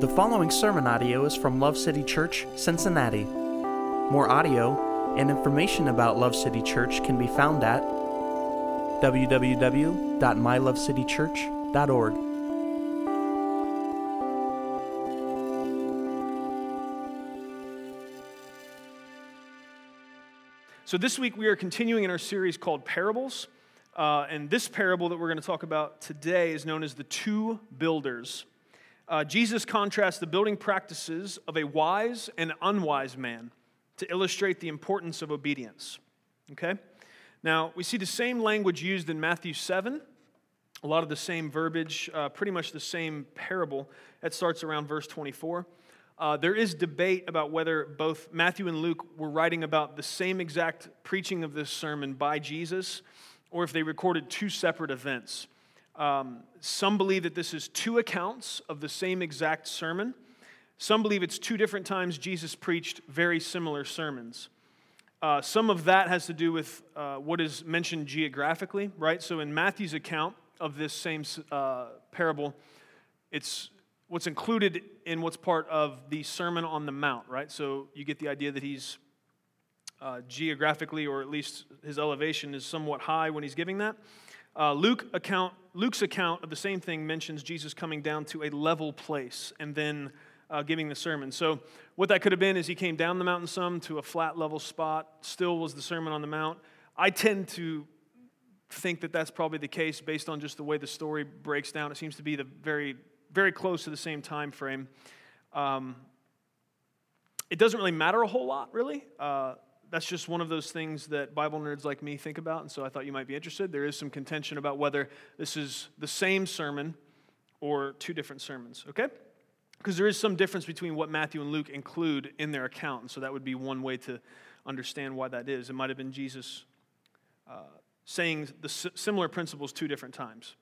The following sermon audio is from Love City Church, Cincinnati. More audio and information about Love City Church can be found at www.mylovecitychurch.org. So, this week we are continuing in our series called Parables. Uh, and this parable that we're going to talk about today is known as the two builders. Uh, Jesus contrasts the building practices of a wise and unwise man to illustrate the importance of obedience. Okay? Now, we see the same language used in Matthew 7, a lot of the same verbiage, uh, pretty much the same parable. That starts around verse 24. Uh, there is debate about whether both Matthew and Luke were writing about the same exact preaching of this sermon by Jesus or if they recorded two separate events. Um, some believe that this is two accounts of the same exact sermon. Some believe it's two different times Jesus preached very similar sermons. Uh, some of that has to do with uh, what is mentioned geographically, right? So in Matthew's account of this same uh, parable, it's what's included in what's part of the Sermon on the Mount, right? So you get the idea that he's uh, geographically, or at least his elevation is somewhat high when he's giving that. Uh, Luke account, Luke's account of the same thing mentions Jesus coming down to a level place and then uh, giving the sermon. So, what that could have been is he came down the mountain some to a flat level spot, still was the Sermon on the Mount. I tend to think that that's probably the case based on just the way the story breaks down. It seems to be the very, very close to the same time frame. Um, it doesn't really matter a whole lot, really. Uh, that's just one of those things that Bible nerds like me think about, and so I thought you might be interested. There is some contention about whether this is the same sermon or two different sermons, okay? Because there is some difference between what Matthew and Luke include in their account, and so that would be one way to understand why that is. It might have been Jesus uh, saying the similar principles two different times.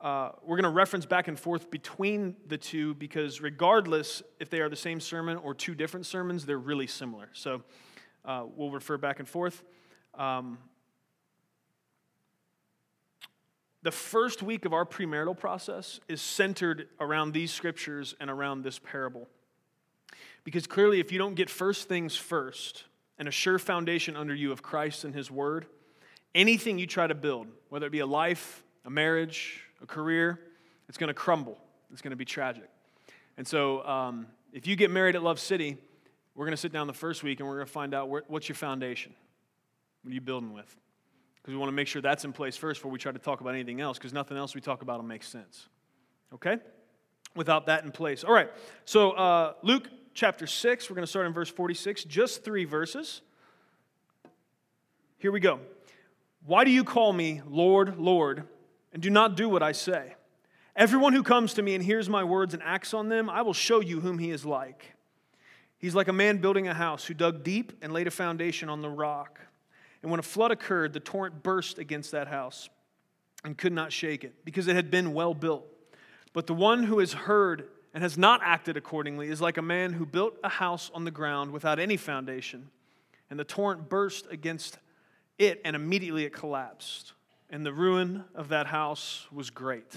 Uh, we're going to reference back and forth between the two because, regardless if they are the same sermon or two different sermons, they're really similar. So, uh, we'll refer back and forth. Um, the first week of our premarital process is centered around these scriptures and around this parable. Because clearly, if you don't get first things first and a sure foundation under you of Christ and His Word, anything you try to build, whether it be a life, a marriage, a career, it's going to crumble. It's going to be tragic. And so, um, if you get married at Love City, we're going to sit down the first week and we're going to find out where, what's your foundation? What are you building with? Because we want to make sure that's in place first before we try to talk about anything else, because nothing else we talk about will make sense. Okay? Without that in place. All right, so uh, Luke chapter 6, we're going to start in verse 46, just three verses. Here we go. Why do you call me Lord, Lord, and do not do what I say? Everyone who comes to me and hears my words and acts on them, I will show you whom he is like. He's like a man building a house who dug deep and laid a foundation on the rock. And when a flood occurred, the torrent burst against that house and could not shake it because it had been well built. But the one who has heard and has not acted accordingly is like a man who built a house on the ground without any foundation. And the torrent burst against it, and immediately it collapsed. And the ruin of that house was great.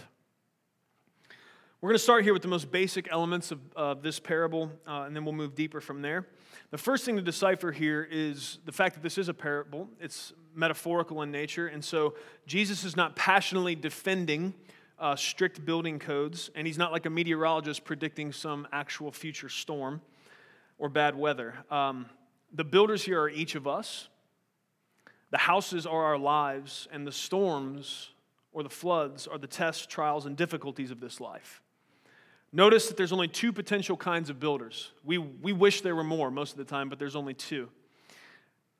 We're going to start here with the most basic elements of, of this parable, uh, and then we'll move deeper from there. The first thing to decipher here is the fact that this is a parable. It's metaphorical in nature, and so Jesus is not passionately defending uh, strict building codes, and he's not like a meteorologist predicting some actual future storm or bad weather. Um, the builders here are each of us, the houses are our lives, and the storms or the floods are the tests, trials, and difficulties of this life. Notice that there's only two potential kinds of builders. We, we wish there were more most of the time, but there's only two.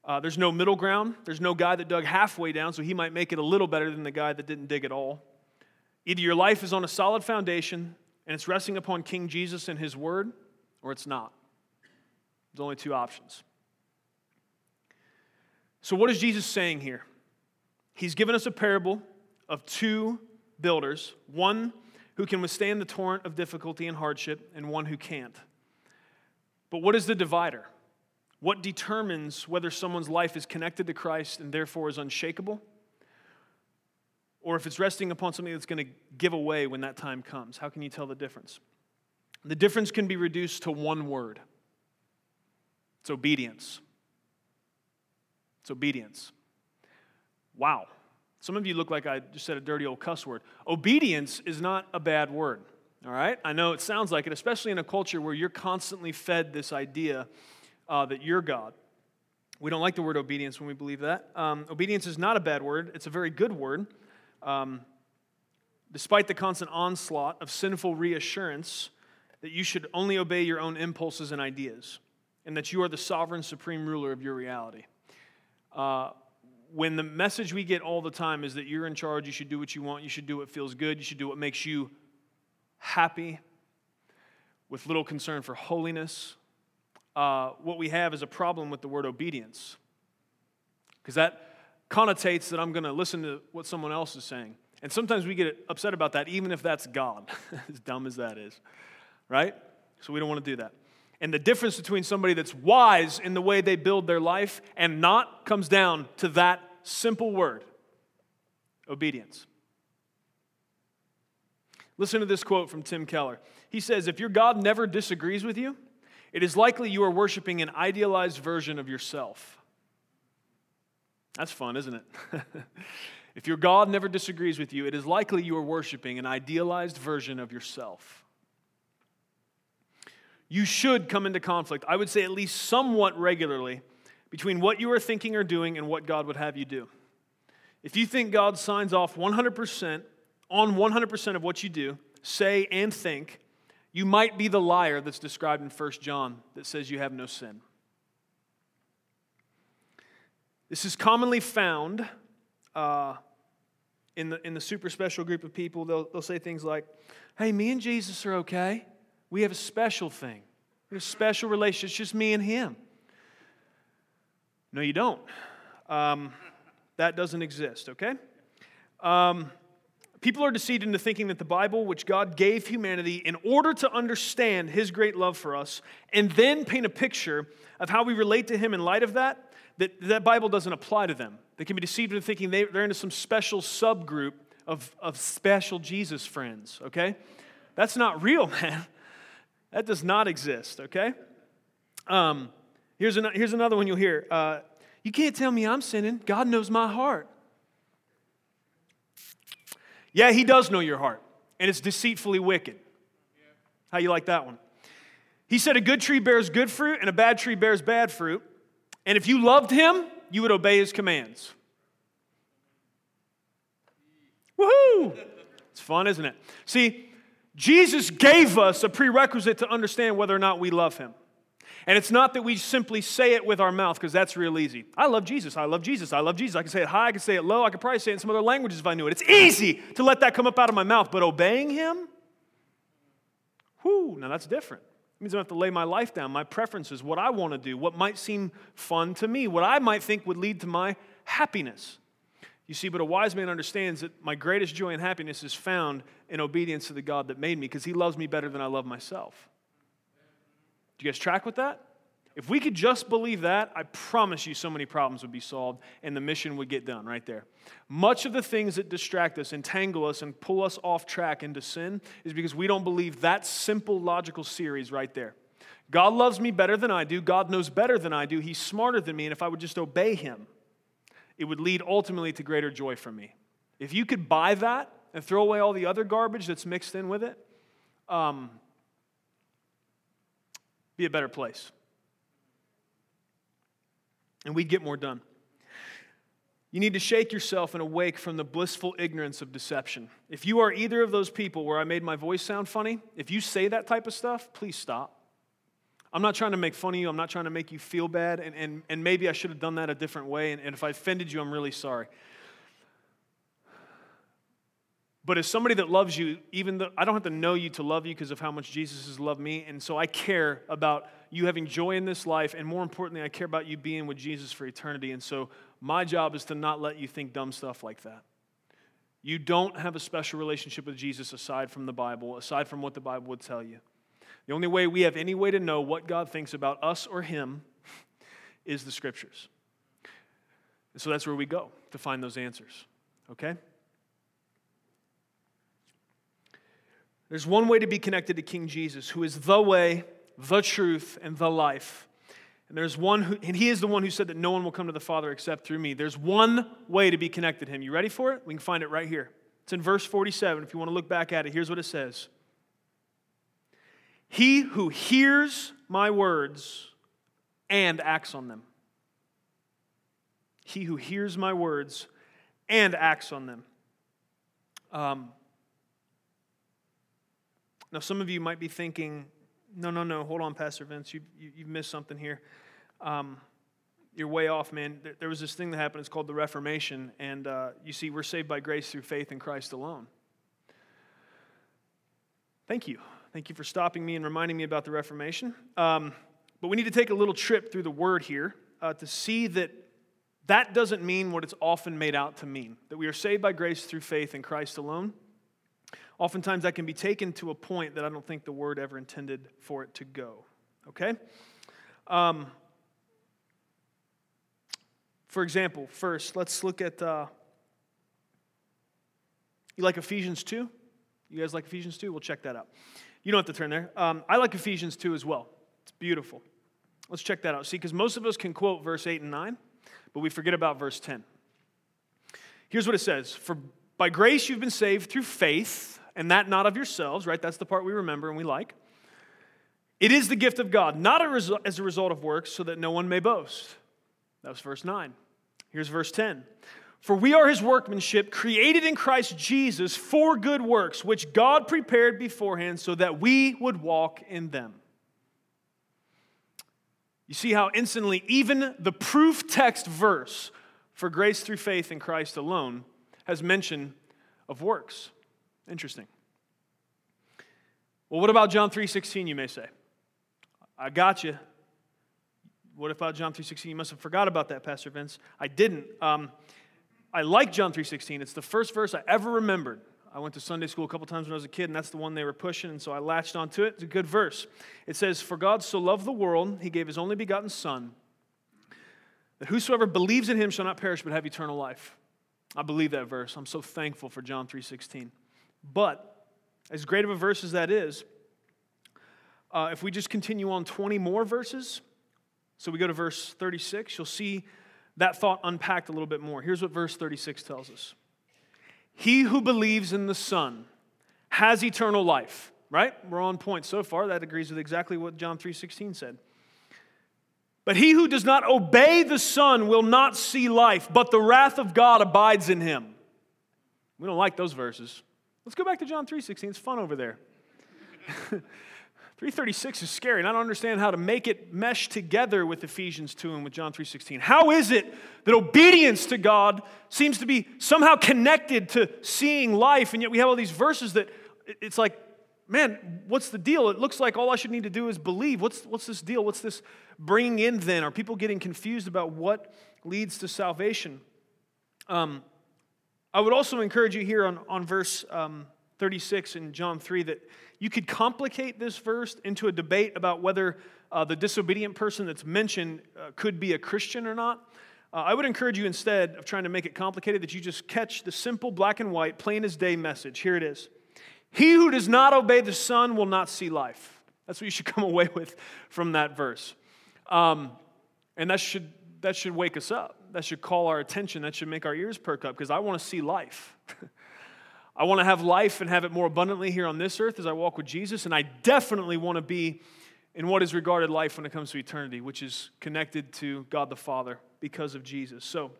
Uh, there's no middle ground. There's no guy that dug halfway down, so he might make it a little better than the guy that didn't dig at all. Either your life is on a solid foundation and it's resting upon King Jesus and his word, or it's not. There's only two options. So, what is Jesus saying here? He's given us a parable of two builders, one who can withstand the torrent of difficulty and hardship, and one who can't. But what is the divider? What determines whether someone's life is connected to Christ and therefore is unshakable? Or if it's resting upon something that's going to give away when that time comes? How can you tell the difference? The difference can be reduced to one word it's obedience. It's obedience. Wow. Some of you look like I just said a dirty old cuss word. Obedience is not a bad word, all right? I know it sounds like it, especially in a culture where you're constantly fed this idea uh, that you're God. We don't like the word obedience when we believe that. Um, obedience is not a bad word, it's a very good word. Um, despite the constant onslaught of sinful reassurance that you should only obey your own impulses and ideas, and that you are the sovereign, supreme ruler of your reality. Uh, when the message we get all the time is that you're in charge, you should do what you want, you should do what feels good, you should do what makes you happy, with little concern for holiness, uh, what we have is a problem with the word obedience. Because that connotates that I'm going to listen to what someone else is saying. And sometimes we get upset about that, even if that's God, as dumb as that is, right? So we don't want to do that. And the difference between somebody that's wise in the way they build their life and not comes down to that simple word obedience. Listen to this quote from Tim Keller. He says, If your God never disagrees with you, it is likely you are worshiping an idealized version of yourself. That's fun, isn't it? if your God never disagrees with you, it is likely you are worshiping an idealized version of yourself you should come into conflict, I would say at least somewhat regularly, between what you are thinking or doing and what God would have you do. If you think God signs off 100% on 100% of what you do, say, and think, you might be the liar that's described in 1 John that says you have no sin. This is commonly found uh, in, the, in the super special group of people. They'll, they'll say things like, Hey, me and Jesus are okay. We have a special thing. We have a special relationship. It's just me and him. No, you don't. Um, that doesn't exist, okay? Um, people are deceived into thinking that the Bible, which God gave humanity in order to understand his great love for us, and then paint a picture of how we relate to him in light of that, that that Bible doesn't apply to them. They can be deceived into thinking they, they're into some special subgroup of, of special Jesus friends, okay? That's not real, man. That does not exist, okay? Um, here's, an, here's another one you'll hear. Uh, you can't tell me I'm sinning. God knows my heart. Yeah, He does know your heart, and it's deceitfully wicked. How you like that one? He said a good tree bears good fruit, and a bad tree bears bad fruit. And if you loved Him, you would obey His commands. Woohoo! It's fun, isn't it? See, Jesus gave us a prerequisite to understand whether or not we love him. And it's not that we simply say it with our mouth, because that's real easy. I love Jesus. I love Jesus. I love Jesus. I can say it high. I can say it low. I could probably say it in some other languages if I knew it. It's easy to let that come up out of my mouth. But obeying him, whoo, now that's different. It means I have to lay my life down, my preferences, what I want to do, what might seem fun to me, what I might think would lead to my happiness. You see, but a wise man understands that my greatest joy and happiness is found in obedience to the God that made me because he loves me better than I love myself. Do you guys track with that? If we could just believe that, I promise you so many problems would be solved and the mission would get done right there. Much of the things that distract us, entangle us, and pull us off track into sin is because we don't believe that simple logical series right there. God loves me better than I do. God knows better than I do. He's smarter than me. And if I would just obey him, it would lead ultimately to greater joy for me. If you could buy that and throw away all the other garbage that's mixed in with it, um, be a better place. And we'd get more done. You need to shake yourself and awake from the blissful ignorance of deception. If you are either of those people where I made my voice sound funny, if you say that type of stuff, please stop. I'm not trying to make fun of you. I'm not trying to make you feel bad. And, and, and maybe I should have done that a different way. And, and if I offended you, I'm really sorry. But as somebody that loves you, even though I don't have to know you to love you because of how much Jesus has loved me. And so I care about you having joy in this life. And more importantly, I care about you being with Jesus for eternity. And so my job is to not let you think dumb stuff like that. You don't have a special relationship with Jesus aside from the Bible, aside from what the Bible would tell you. The only way we have any way to know what God thinks about us or Him is the Scriptures. And so that's where we go to find those answers. Okay? There's one way to be connected to King Jesus, who is the way, the truth, and the life. And there's one who, and he is the one who said that no one will come to the Father except through me. There's one way to be connected to him. You ready for it? We can find it right here. It's in verse 47. If you want to look back at it, here's what it says He who hears my words and acts on them. He who hears my words and acts on them. Um, now, some of you might be thinking, no, no, no, hold on, Pastor Vince, you, you, have missed something here. Um, you're way off, man. There, there, was this thing that happened, it's called the Reformation, and uh, you see, we're saved by grace through faith in Christ alone. Thank you. Thank you for stopping me and reminding me about the Reformation. Um, but we need to take a little trip through the word here uh, to see that that doesn't mean what it's often made out to mean that we are saved by grace through faith in Christ alone. Oftentimes, that can be taken to a point that I don't think the word ever intended for it to go. Okay? Um, for example, first, let's look at. Uh, you like Ephesians 2? You guys like Ephesians 2? We'll check that out. You don't have to turn there. Um, I like Ephesians 2 as well. It's beautiful. Let's check that out. See, because most of us can quote verse 8 and 9, but we forget about verse 10. Here's what it says For by grace you've been saved through faith and that not of yourselves, right? That's the part we remember and we like. It is the gift of God, not as a result of works, so that no one may boast. That was verse 9. Here's verse 10. For we are his workmanship, created in Christ Jesus for good works, which God prepared beforehand so that we would walk in them. You see how instantly, even the proof text verse for grace through faith in Christ alone has mention of works. Interesting. Well, what about John 3:16 you may say? I got you. What about John 3:16? You must have forgot about that, Pastor Vince. I didn't. Um, I like John 3:16. It's the first verse I ever remembered. I went to Sunday school a couple times when I was a kid, and that's the one they were pushing, and so I latched onto it. It's a good verse. It says, For God so loved the world, he gave his only begotten Son, that whosoever believes in him shall not perish but have eternal life. I believe that verse. I'm so thankful for John 3:16. But, as great of a verse as that is, uh, if we just continue on 20 more verses, so we go to verse 36, you'll see that thought unpacked a little bit more. Here's what verse 36 tells us He who believes in the Son has eternal life, right? We're on point so far. That agrees with exactly what John 3:16 said. But he who does not obey the Son will not see life, but the wrath of God abides in him. We don't like those verses. Let's go back to John 3:16. It's fun over there. 336 is scary, and I don't understand how to make it mesh together with Ephesians 2 and with John 3:16. How is it that obedience to God seems to be somehow connected to seeing life, and yet we have all these verses that it's like, man, what's the deal? It looks like all I should need to do is believe. What's, what's this deal? What's this bringing in then? Are people getting confused about what leads to salvation? Um, I would also encourage you here on, on verse um, 36 in John 3 that you could complicate this verse into a debate about whether uh, the disobedient person that's mentioned uh, could be a Christian or not. Uh, I would encourage you instead of trying to make it complicated that you just catch the simple black and white, plain as day message. Here it is He who does not obey the Son will not see life. That's what you should come away with from that verse. Um, and that should, that should wake us up that should call our attention. That should make our ears perk up because I want to see life. I want to have life and have it more abundantly here on this earth as I walk with Jesus. And I definitely want to be in what is regarded life when it comes to eternity, which is connected to God the Father because of Jesus. So,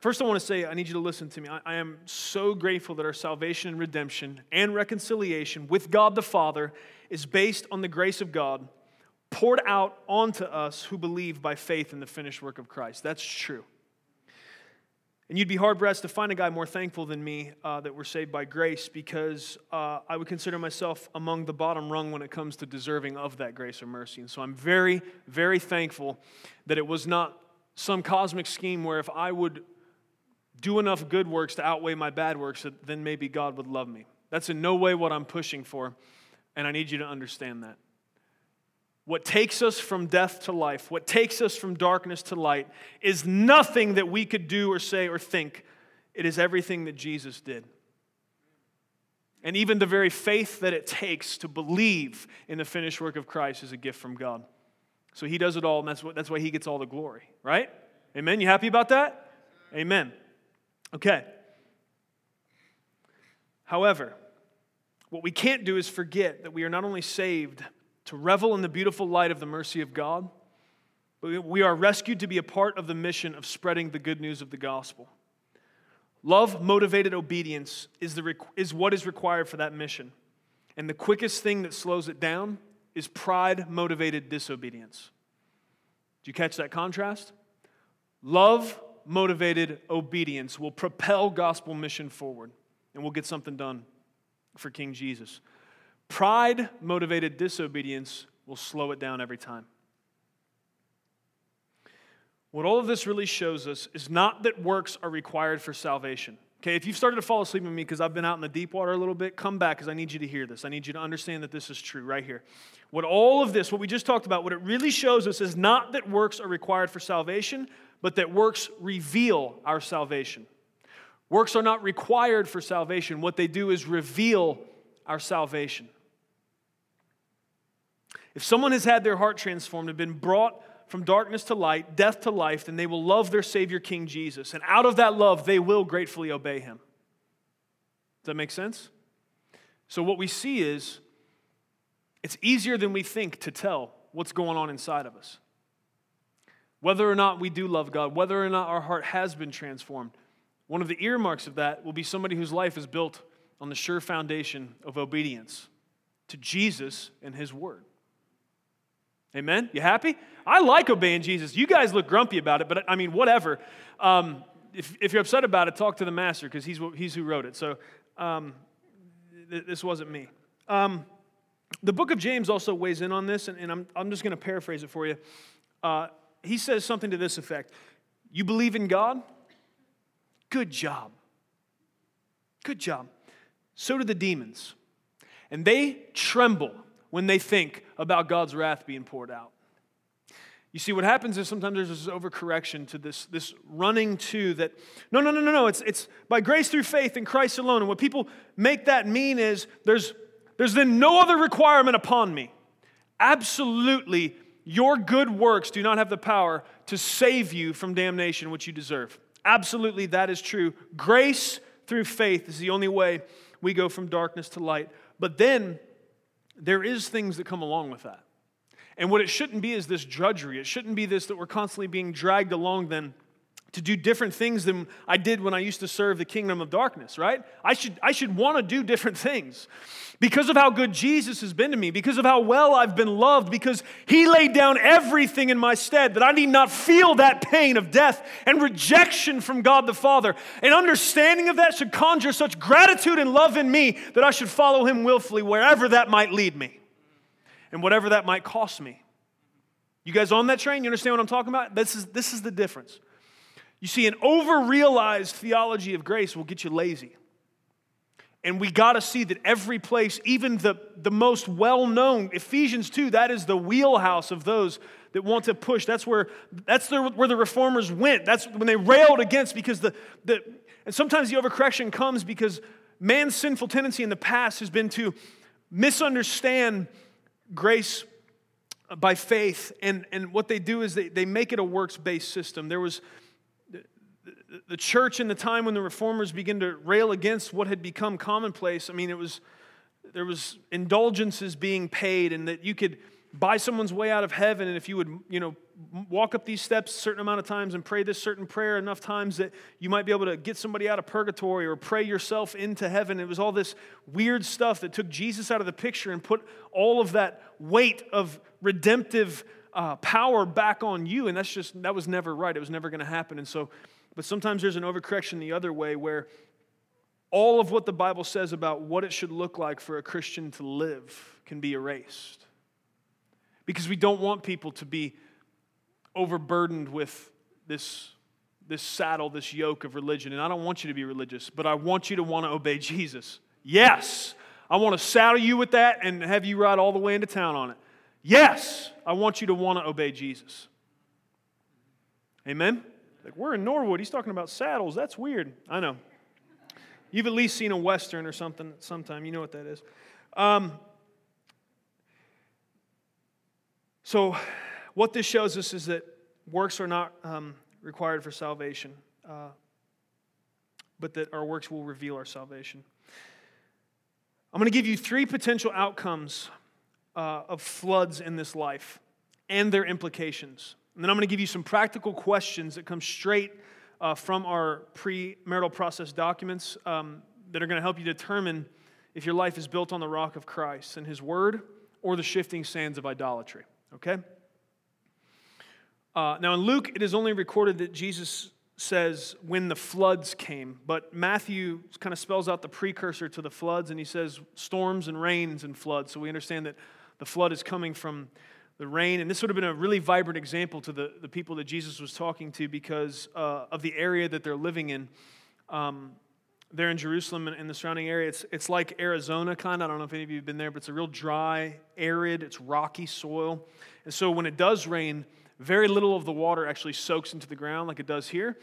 first, I want to say, I need you to listen to me. I, I am so grateful that our salvation and redemption and reconciliation with God the Father is based on the grace of God poured out onto us who believe by faith in the finished work of Christ. That's true. And you'd be hard pressed to find a guy more thankful than me uh, that we're saved by grace because uh, I would consider myself among the bottom rung when it comes to deserving of that grace or mercy. And so I'm very, very thankful that it was not some cosmic scheme where if I would do enough good works to outweigh my bad works, that then maybe God would love me. That's in no way what I'm pushing for, and I need you to understand that. What takes us from death to life, what takes us from darkness to light, is nothing that we could do or say or think. It is everything that Jesus did. And even the very faith that it takes to believe in the finished work of Christ is a gift from God. So he does it all, and that's, what, that's why he gets all the glory, right? Amen? You happy about that? Amen. Okay. However, what we can't do is forget that we are not only saved to revel in the beautiful light of the mercy of God, we are rescued to be a part of the mission of spreading the good news of the gospel. Love motivated obedience is, the, is what is required for that mission. And the quickest thing that slows it down is pride motivated disobedience. Do you catch that contrast? Love motivated obedience will propel gospel mission forward, and we'll get something done for King Jesus. Pride motivated disobedience will slow it down every time. What all of this really shows us is not that works are required for salvation. Okay, if you've started to fall asleep on me because I've been out in the deep water a little bit, come back because I need you to hear this. I need you to understand that this is true right here. What all of this, what we just talked about, what it really shows us is not that works are required for salvation, but that works reveal our salvation. Works are not required for salvation. What they do is reveal our salvation. If someone has had their heart transformed and been brought from darkness to light, death to life, then they will love their Savior, King Jesus. And out of that love, they will gratefully obey him. Does that make sense? So, what we see is it's easier than we think to tell what's going on inside of us. Whether or not we do love God, whether or not our heart has been transformed, one of the earmarks of that will be somebody whose life is built on the sure foundation of obedience to Jesus and His Word. Amen? You happy? I like obeying Jesus. You guys look grumpy about it, but I mean, whatever. Um, if, if you're upset about it, talk to the master because he's, he's who wrote it. So um, th- this wasn't me. Um, the book of James also weighs in on this, and, and I'm, I'm just going to paraphrase it for you. Uh, he says something to this effect You believe in God? Good job. Good job. So do the demons. And they tremble when they think about God's wrath being poured out. You see, what happens is sometimes there's this overcorrection to this, this running to that, no, no, no, no, no, it's, it's by grace through faith in Christ alone. And what people make that mean is there's, there's then no other requirement upon me. Absolutely, your good works do not have the power to save you from damnation, which you deserve. Absolutely, that is true. Grace through faith is the only way we go from darkness to light. But then there is things that come along with that. And what it shouldn't be is this drudgery. It shouldn't be this that we're constantly being dragged along then to do different things than I did when I used to serve the kingdom of darkness, right? I should, I should want to do different things because of how good Jesus has been to me, because of how well I've been loved, because he laid down everything in my stead that I need not feel that pain of death and rejection from God the Father. An understanding of that should conjure such gratitude and love in me that I should follow him willfully wherever that might lead me and whatever that might cost me. You guys on that train? You understand what I'm talking about? This is, this is the difference. You see, an over realized theology of grace will get you lazy. And we got to see that every place, even the, the most well known, Ephesians 2, that is the wheelhouse of those that want to push. That's where, that's the, where the reformers went. That's when they railed against because the, the, and sometimes the overcorrection comes because man's sinful tendency in the past has been to misunderstand grace by faith. And, and what they do is they, they make it a works based system. There was the church in the time when the reformers began to rail against what had become commonplace, I mean, it was there was indulgences being paid, and that you could buy someone's way out of heaven, and if you would, you know, walk up these steps a certain amount of times and pray this certain prayer enough times that you might be able to get somebody out of purgatory or pray yourself into heaven. It was all this weird stuff that took Jesus out of the picture and put all of that weight of redemptive uh, power back on you, and that's just that was never right. It was never going to happen, and so but sometimes there's an overcorrection the other way where all of what the Bible says about what it should look like for a Christian to live can be erased. Because we don't want people to be overburdened with this, this saddle, this yoke of religion. And I don't want you to be religious, but I want you to want to obey Jesus. Yes, I want to saddle you with that and have you ride all the way into town on it. Yes, I want you to want to obey Jesus. Amen? Like, we're in Norwood. He's talking about saddles. That's weird. I know. You've at least seen a Western or something sometime. You know what that is. Um, so, what this shows us is that works are not um, required for salvation, uh, but that our works will reveal our salvation. I'm going to give you three potential outcomes uh, of floods in this life and their implications. And then I'm going to give you some practical questions that come straight uh, from our premarital process documents um, that are going to help you determine if your life is built on the rock of Christ and His Word or the shifting sands of idolatry. Okay? Uh, now, in Luke, it is only recorded that Jesus says when the floods came, but Matthew kind of spells out the precursor to the floods and he says storms and rains and floods. So we understand that the flood is coming from the rain. And this would have been a really vibrant example to the, the people that Jesus was talking to because uh, of the area that they're living in. Um, there in Jerusalem and the surrounding area, it's, it's like Arizona, kind of. I don't know if any of you have been there, but it's a real dry, arid, it's rocky soil. And so when it does rain, very little of the water actually soaks into the ground like it does here.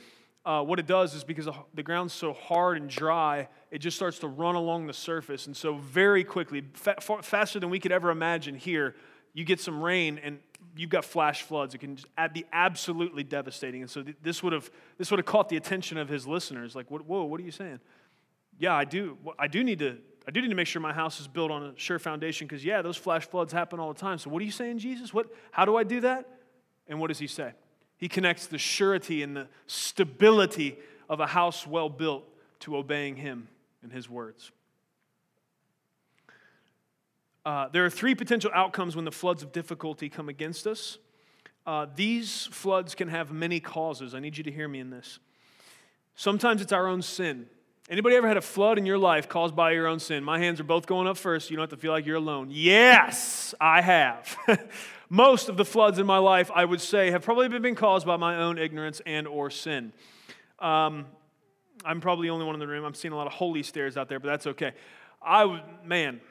Uh, what it does is because the ground's so hard and dry, it just starts to run along the surface. And so, very quickly, fa- faster than we could ever imagine here, you get some rain and you've got flash floods. It can be absolutely devastating. And so this would have this would have caught the attention of his listeners. Like, whoa, what are you saying? Yeah, I do. I do need to. I do need to make sure my house is built on a sure foundation because yeah, those flash floods happen all the time. So what are you saying, Jesus? What? How do I do that? And what does he say? He connects the surety and the stability of a house well built to obeying him and his words. Uh, there are three potential outcomes when the floods of difficulty come against us. Uh, these floods can have many causes. I need you to hear me in this. Sometimes it's our own sin. Anybody ever had a flood in your life caused by your own sin? My hands are both going up first. You don't have to feel like you're alone. Yes, I have. Most of the floods in my life, I would say, have probably been caused by my own ignorance and or sin. Um, I'm probably the only one in the room. I'm seeing a lot of holy stares out there, but that's okay. I would, man,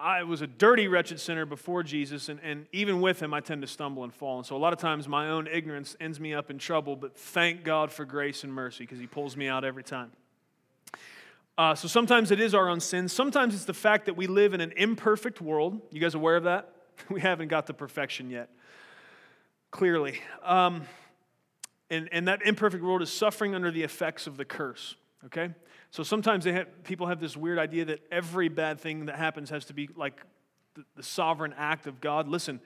I was a dirty, wretched sinner before Jesus, and, and even with him, I tend to stumble and fall. And so, a lot of times, my own ignorance ends me up in trouble, but thank God for grace and mercy because he pulls me out every time. Uh, so, sometimes it is our own sins. Sometimes it's the fact that we live in an imperfect world. You guys aware of that? we haven't got to perfection yet, clearly. Um, and, and that imperfect world is suffering under the effects of the curse, okay? So sometimes have, people have this weird idea that every bad thing that happens has to be like the, the sovereign act of God. Listen,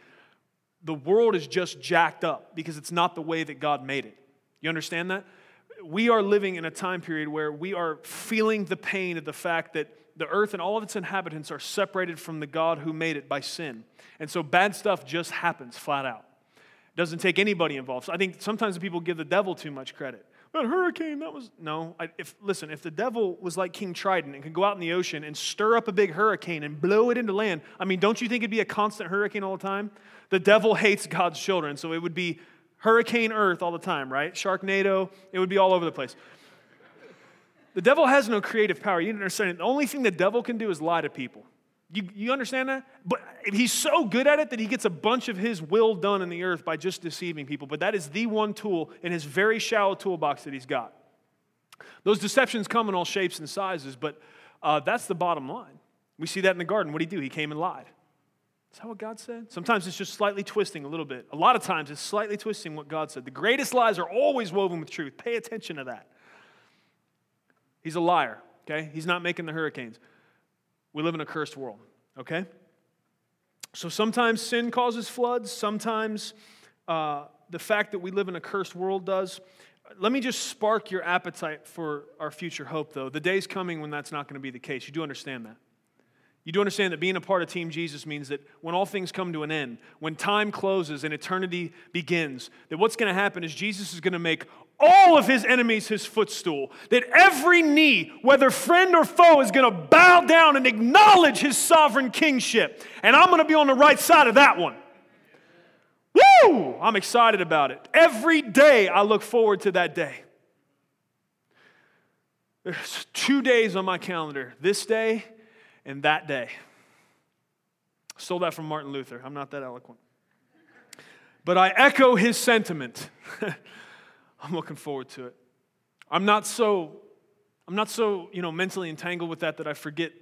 the world is just jacked up because it's not the way that God made it. You understand that? We are living in a time period where we are feeling the pain of the fact that the earth and all of its inhabitants are separated from the God who made it by sin. And so bad stuff just happens flat out. Doesn't take anybody involved. So I think sometimes people give the devil too much credit that hurricane, that was. No. I, if, listen, if the devil was like King Trident and could go out in the ocean and stir up a big hurricane and blow it into land, I mean, don't you think it'd be a constant hurricane all the time? The devil hates God's children, so it would be hurricane earth all the time, right? Sharknado, it would be all over the place. The devil has no creative power. You understand. The only thing the devil can do is lie to people. You, you understand that? But he's so good at it that he gets a bunch of his will done in the earth by just deceiving people. But that is the one tool in his very shallow toolbox that he's got. Those deceptions come in all shapes and sizes, but uh, that's the bottom line. We see that in the garden. What did he do? He came and lied. Is that what God said? Sometimes it's just slightly twisting a little bit. A lot of times it's slightly twisting what God said. The greatest lies are always woven with truth. Pay attention to that. He's a liar, okay? He's not making the hurricanes. We live in a cursed world, okay? So sometimes sin causes floods, sometimes uh, the fact that we live in a cursed world does. Let me just spark your appetite for our future hope, though. The day's coming when that's not going to be the case. You do understand that. You do understand that being a part of Team Jesus means that when all things come to an end, when time closes and eternity begins, that what's going to happen is Jesus is going to make all of his enemies his footstool. That every knee, whether friend or foe, is going to bow down and acknowledge his sovereign kingship. And I'm going to be on the right side of that one. Woo! I'm excited about it. Every day I look forward to that day. There's two days on my calendar this day and that day. Stole that from Martin Luther. I'm not that eloquent. But I echo his sentiment. I'm looking forward to it. I'm not so I'm not so, you know, mentally entangled with that that I forget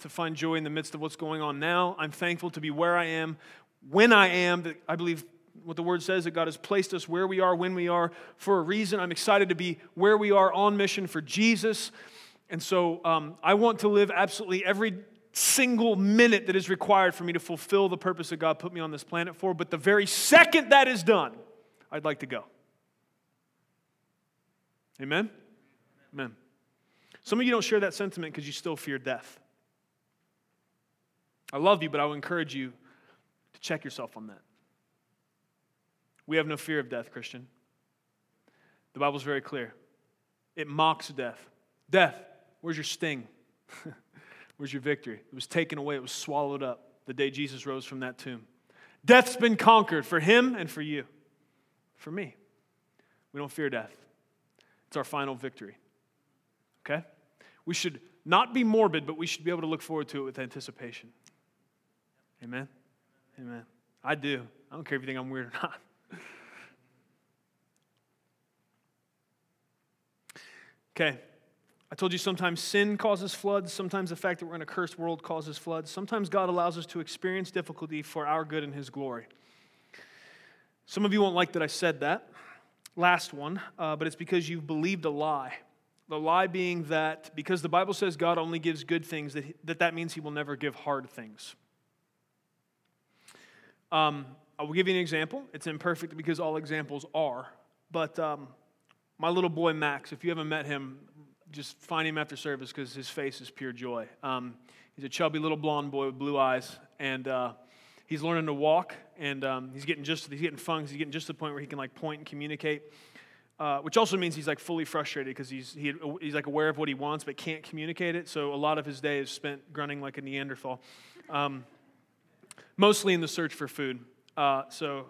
to find joy in the midst of what's going on now. I'm thankful to be where I am, when I am. That I believe what the word says that God has placed us where we are, when we are, for a reason. I'm excited to be where we are on mission for Jesus. And so um, I want to live absolutely every single minute that is required for me to fulfill the purpose that God put me on this planet for. But the very second that is done, I'd like to go. Amen? Amen. Some of you don't share that sentiment because you still fear death. I love you, but I would encourage you to check yourself on that. We have no fear of death, Christian. The Bible's very clear. It mocks death. Death, where's your sting? where's your victory? It was taken away, it was swallowed up the day Jesus rose from that tomb. Death's been conquered for him and for you, for me. We don't fear death, it's our final victory. Okay? We should not be morbid, but we should be able to look forward to it with anticipation. Amen? Amen. I do. I don't care if you think I'm weird or not. Okay. I told you sometimes sin causes floods. Sometimes the fact that we're in a cursed world causes floods. Sometimes God allows us to experience difficulty for our good and His glory. Some of you won't like that I said that, last one, uh, but it's because you've believed a lie. The lie being that because the Bible says God only gives good things, that that, that means He will never give hard things. Um, I will give you an example. It's imperfect because all examples are. But um, my little boy Max, if you haven't met him, just find him after service because his face is pure joy. Um, he's a chubby little blonde boy with blue eyes, and uh, he's learning to walk, and um, he's getting just he's getting funks. He's getting just to the point where he can like point and communicate. Uh, which also means he's like fully frustrated because he's, he, he's like aware of what he wants but can't communicate it. So a lot of his day is spent grunting like a Neanderthal, um, mostly in the search for food. Uh, so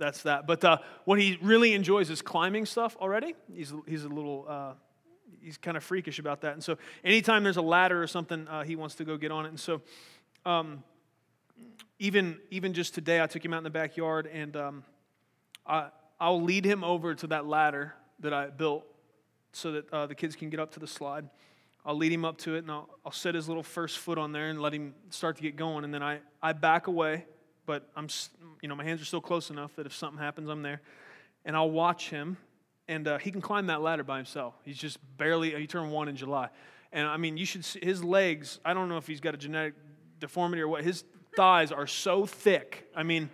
that's that. But uh, what he really enjoys is climbing stuff already. He's, he's a little, uh, he's kind of freakish about that. And so anytime there's a ladder or something, uh, he wants to go get on it. And so um, even, even just today, I took him out in the backyard and um, I, I'll lead him over to that ladder that I built so that uh, the kids can get up to the slide. I'll lead him up to it and I'll, I'll set his little first foot on there and let him start to get going. And then I, I back away but I'm, you know, my hands are still close enough that if something happens, I'm there. And I'll watch him, and uh, he can climb that ladder by himself. He's just barely, he turned one in July. And I mean, you should see his legs, I don't know if he's got a genetic deformity or what, his thighs are so thick. I mean,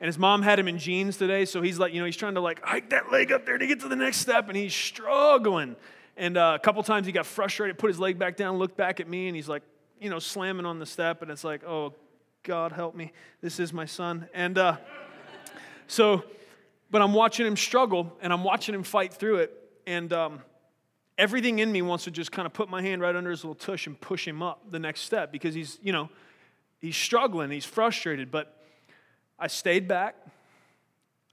and his mom had him in jeans today, so he's like, you know, he's trying to like hike that leg up there to get to the next step, and he's struggling. And uh, a couple times he got frustrated, put his leg back down, looked back at me, and he's like, you know, slamming on the step, and it's like, oh God help me, this is my son. And uh, so, but I'm watching him struggle and I'm watching him fight through it. And um, everything in me wants to just kind of put my hand right under his little tush and push him up the next step because he's, you know, he's struggling, he's frustrated. But I stayed back.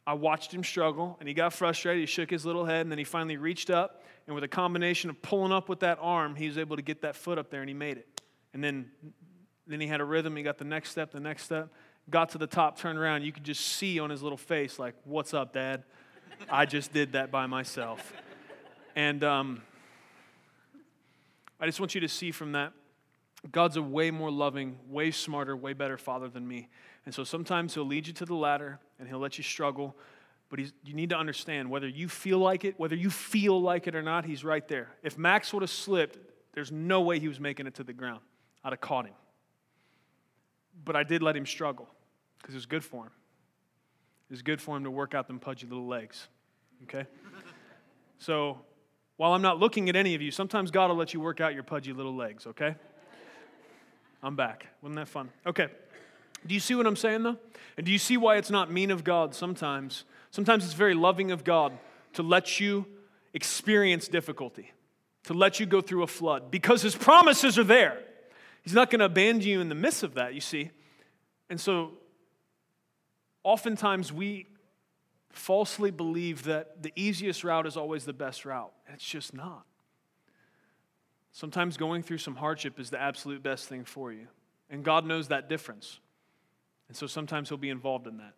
I watched him struggle and he got frustrated. He shook his little head and then he finally reached up. And with a combination of pulling up with that arm, he was able to get that foot up there and he made it. And then then he had a rhythm. He got the next step, the next step. Got to the top, turned around. You could just see on his little face, like, What's up, Dad? I just did that by myself. And um, I just want you to see from that God's a way more loving, way smarter, way better father than me. And so sometimes he'll lead you to the ladder and he'll let you struggle. But you need to understand whether you feel like it, whether you feel like it or not, he's right there. If Max would have slipped, there's no way he was making it to the ground. I'd have caught him. But I did let him struggle because it was good for him. It was good for him to work out them pudgy little legs. Okay? So while I'm not looking at any of you, sometimes God will let you work out your pudgy little legs, okay? I'm back. Wasn't that fun? Okay. Do you see what I'm saying though? And do you see why it's not mean of God sometimes? Sometimes it's very loving of God to let you experience difficulty, to let you go through a flood because his promises are there. He's not going to abandon you in the midst of that, you see. And so, oftentimes we falsely believe that the easiest route is always the best route. It's just not. Sometimes going through some hardship is the absolute best thing for you. And God knows that difference. And so sometimes He'll be involved in that.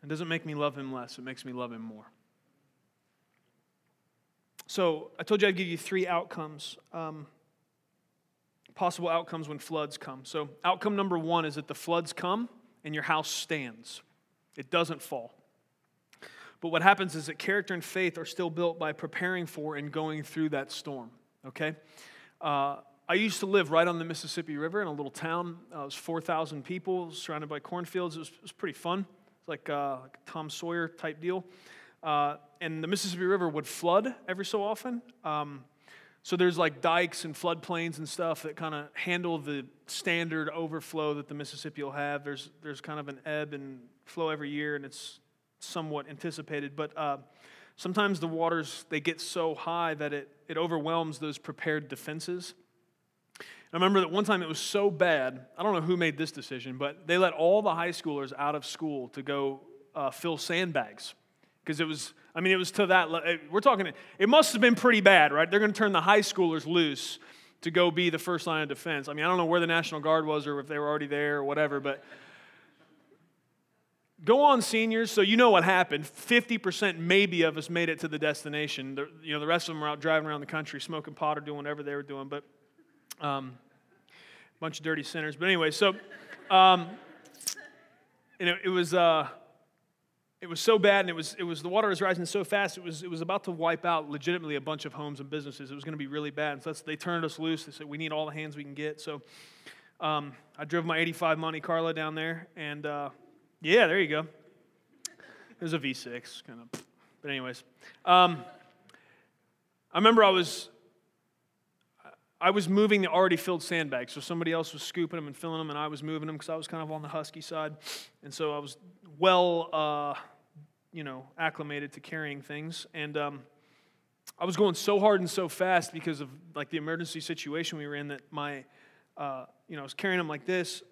It doesn't make me love Him less, it makes me love Him more. so I told you I'd give you three outcomes, um, possible outcomes when floods come. So, outcome number one is that the floods come and your house stands, it doesn't fall. But what happens is that character and faith are still built by preparing for and going through that storm, okay? Uh, I used to live right on the Mississippi River in a little town. Uh, it was 4,000 people, surrounded by cornfields. It was, it was pretty fun. It's like, uh, like a Tom Sawyer type deal. Uh, and the Mississippi River would flood every so often. Um, so there's like dikes and floodplains and stuff that kind of handle the standard overflow that the Mississippi will have. There's, there's kind of an ebb and flow every year, and it's somewhat anticipated. But uh, sometimes the waters, they get so high that it, it overwhelms those prepared defenses. I remember that one time it was so bad. I don't know who made this decision, but they let all the high schoolers out of school to go uh, fill sandbags because it was. I mean, it was to that. We're talking. It must have been pretty bad, right? They're going to turn the high schoolers loose to go be the first line of defense. I mean, I don't know where the National Guard was or if they were already there or whatever, but go on seniors so you know what happened 50% maybe of us made it to the destination the, you know the rest of them were out driving around the country smoking pot or doing whatever they were doing but um, bunch of dirty sinners. But anyway, so um, you know, it was uh, it was so bad, and it was it was the water was rising so fast. It was it was about to wipe out legitimately a bunch of homes and businesses. It was going to be really bad. And so they turned us loose. They said we need all the hands we can get. So um, I drove my '85 Monte Carlo down there, and uh, yeah, there you go. It was a V6, kind of. But anyways, um, I remember I was I was moving the already filled sandbags. So somebody else was scooping them and filling them, and I was moving them because I was kind of on the husky side. And so I was well, uh, you know, acclimated to carrying things. And um, I was going so hard and so fast because of like the emergency situation we were in that my, uh, you know, I was carrying them like this,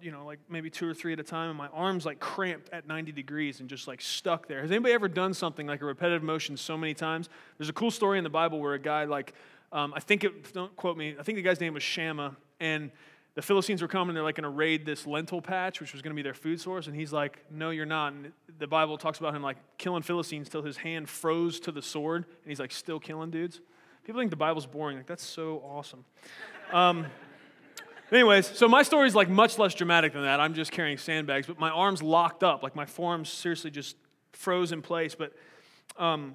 you know, like maybe two or three at a time, and my arms like cramped at 90 degrees and just like stuck there. Has anybody ever done something like a repetitive motion so many times? There's a cool story in the Bible where a guy like um, I think it, don't quote me, I think the guy's name was Shammah. And the Philistines were coming, they're like going to raid this lentil patch, which was going to be their food source. And he's like, No, you're not. And the Bible talks about him like killing Philistines till his hand froze to the sword. And he's like still killing dudes. People think the Bible's boring. Like, that's so awesome. Um, anyways, so my story is like much less dramatic than that. I'm just carrying sandbags, but my arms locked up. Like my forearms seriously just froze in place. But um,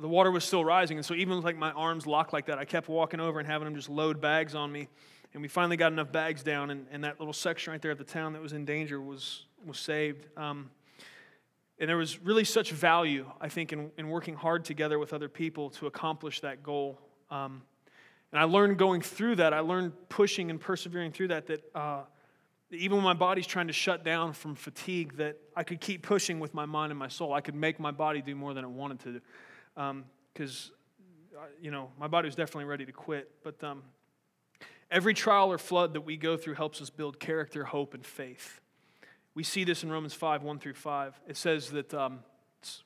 the water was still rising. And so even with like my arms locked like that, I kept walking over and having them just load bags on me. And we finally got enough bags down, and, and that little section right there of the town that was in danger was, was saved. Um, and there was really such value, I think, in, in working hard together with other people to accomplish that goal. Um, and I learned going through that, I learned pushing and persevering through that, that uh, even when my body's trying to shut down from fatigue, that I could keep pushing with my mind and my soul. I could make my body do more than it wanted to because, um, you know, my body was definitely ready to quit. But um, every trial or flood that we go through helps us build character, hope, and faith. We see this in Romans 5 1 through 5. It says that um, it's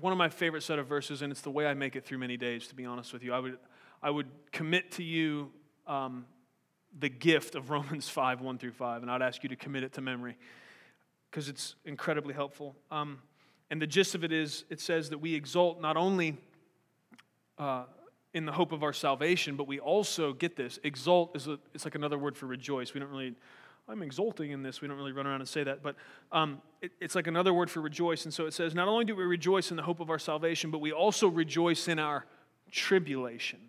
one of my favorite set of verses, and it's the way I make it through many days, to be honest with you. I would, I would commit to you um, the gift of Romans 5 1 through 5, and I'd ask you to commit it to memory because it's incredibly helpful. Um, and the gist of it is it says that we exult not only uh, in the hope of our salvation, but we also get this. Exult is a, it's like another word for rejoice. We don't really, I'm exulting in this. We don't really run around and say that, but um, it, it's like another word for rejoice. And so it says, not only do we rejoice in the hope of our salvation, but we also rejoice in our tribulation.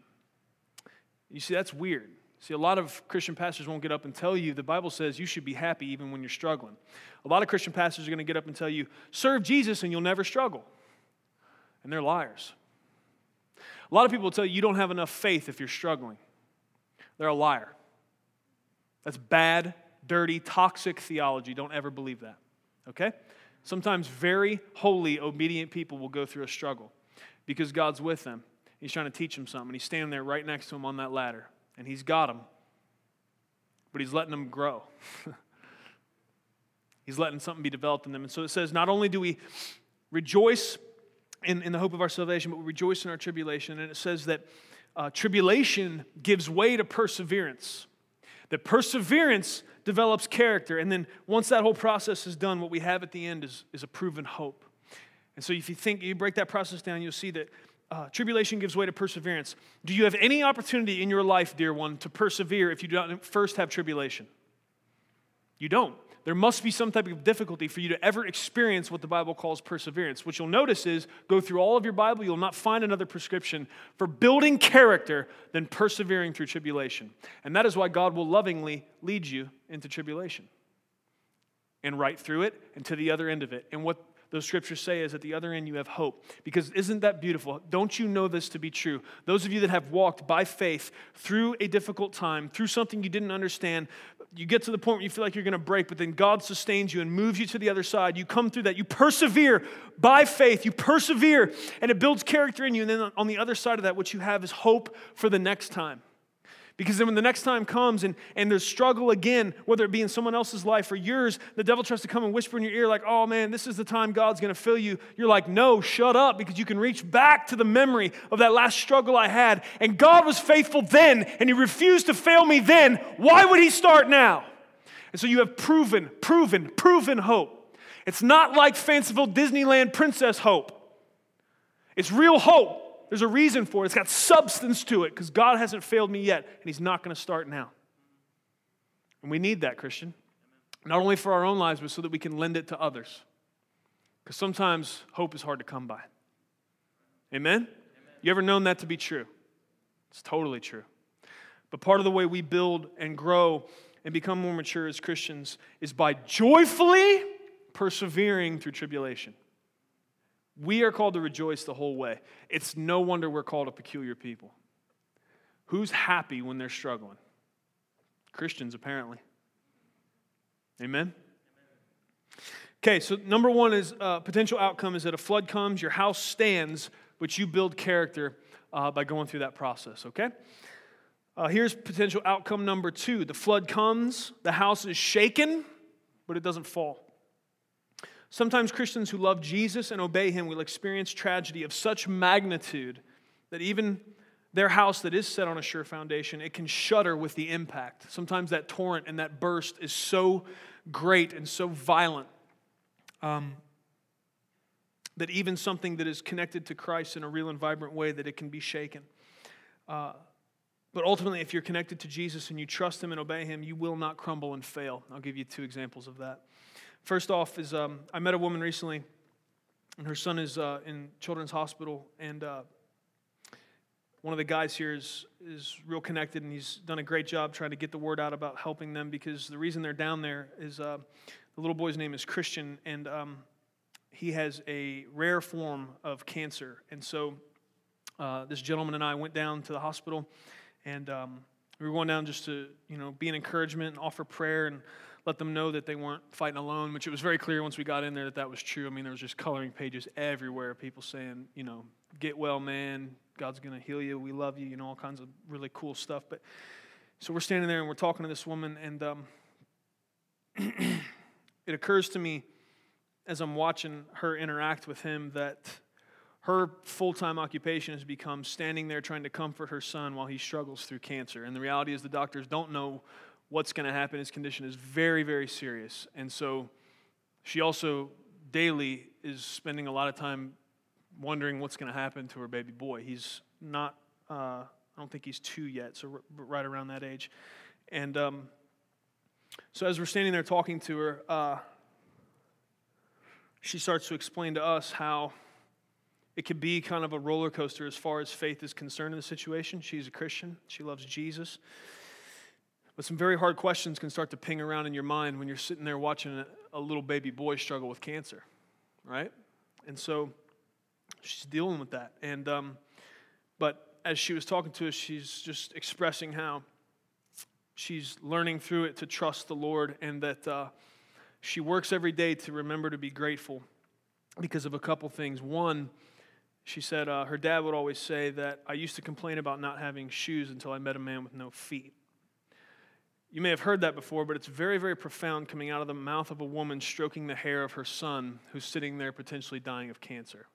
You see, that's weird. See, a lot of Christian pastors won't get up and tell you the Bible says you should be happy even when you're struggling. A lot of Christian pastors are going to get up and tell you, serve Jesus and you'll never struggle. And they're liars. A lot of people tell you you don't have enough faith if you're struggling. They're a liar. That's bad, dirty, toxic theology. Don't ever believe that. Okay? Sometimes very holy, obedient people will go through a struggle because God's with them. He's trying to teach him something. And he's standing there right next to him on that ladder and he's got him. but he's letting them grow. he's letting something be developed in them. And so it says, not only do we rejoice in, in the hope of our salvation, but we rejoice in our tribulation. And it says that uh, tribulation gives way to perseverance. That perseverance develops character. And then once that whole process is done, what we have at the end is, is a proven hope. And so if you think, you break that process down, you'll see that uh, tribulation gives way to perseverance. Do you have any opportunity in your life, dear one, to persevere if you don't first have tribulation? You don't. There must be some type of difficulty for you to ever experience what the Bible calls perseverance. What you'll notice is go through all of your Bible, you'll not find another prescription for building character than persevering through tribulation. And that is why God will lovingly lead you into tribulation and right through it and to the other end of it. And what those scriptures say is at the other end you have hope. Because isn't that beautiful? Don't you know this to be true? Those of you that have walked by faith through a difficult time, through something you didn't understand, you get to the point where you feel like you're going to break, but then God sustains you and moves you to the other side. You come through that. You persevere by faith. You persevere, and it builds character in you. And then on the other side of that, what you have is hope for the next time. Because then when the next time comes and, and there's struggle again, whether it be in someone else's life or yours, the devil tries to come and whisper in your ear, like, oh man, this is the time God's gonna fill you. You're like, no, shut up, because you can reach back to the memory of that last struggle I had. And God was faithful then, and He refused to fail me then. Why would He start now? And so you have proven, proven, proven hope. It's not like fanciful Disneyland princess hope, it's real hope there's a reason for it. It's got substance to it because God hasn't failed me yet, and He's not going to start now. And we need that, Christian. Not only for our own lives, but so that we can lend it to others. Because sometimes hope is hard to come by. Amen? Amen? You ever known that to be true? It's totally true. But part of the way we build and grow and become more mature as Christians is by joyfully persevering through tribulation. We are called to rejoice the whole way. It's no wonder we're called a peculiar people. Who's happy when they're struggling? Christians, apparently. Amen? Okay, so number one is uh, potential outcome is that a flood comes, your house stands, but you build character uh, by going through that process, okay? Uh, here's potential outcome number two the flood comes, the house is shaken, but it doesn't fall. Sometimes Christians who love Jesus and obey him will experience tragedy of such magnitude that even their house that is set on a sure foundation, it can shudder with the impact. Sometimes that torrent and that burst is so great and so violent um, that even something that is connected to Christ in a real and vibrant way that it can be shaken. Uh, but ultimately, if you're connected to Jesus and you trust Him and obey Him, you will not crumble and fail. I'll give you two examples of that. First off, is um, I met a woman recently, and her son is uh, in Children's Hospital, and uh, one of the guys here is is real connected, and he's done a great job trying to get the word out about helping them because the reason they're down there is uh, the little boy's name is Christian, and um, he has a rare form of cancer, and so uh, this gentleman and I went down to the hospital, and um, we were going down just to you know be an encouragement and offer prayer and let them know that they weren't fighting alone, which it was very clear once we got in there that that was true. I mean, there was just coloring pages everywhere, people saying, you know, get well, man. God's going to heal you. We love you. You know, all kinds of really cool stuff. But so we're standing there and we're talking to this woman, and um, it occurs to me as I'm watching her interact with him that her full time occupation has become standing there trying to comfort her son while he struggles through cancer. And the reality is, the doctors don't know what's going to happen. His condition is very, very serious. And so she also daily is spending a lot of time wondering what's going to happen to her baby boy. He's not, uh, I don't think he's two yet, so right around that age. And um, so as we're standing there talking to her, uh, she starts to explain to us how it could be kind of a roller coaster as far as faith is concerned in the situation. She's a Christian, she loves Jesus. But some very hard questions can start to ping around in your mind when you're sitting there watching a, a little baby boy struggle with cancer, right? And so she's dealing with that. And um, but as she was talking to us, she's just expressing how she's learning through it to trust the Lord, and that uh, she works every day to remember to be grateful because of a couple things. One, she said uh, her dad would always say that I used to complain about not having shoes until I met a man with no feet. You may have heard that before, but it's very, very profound coming out of the mouth of a woman stroking the hair of her son who's sitting there potentially dying of cancer.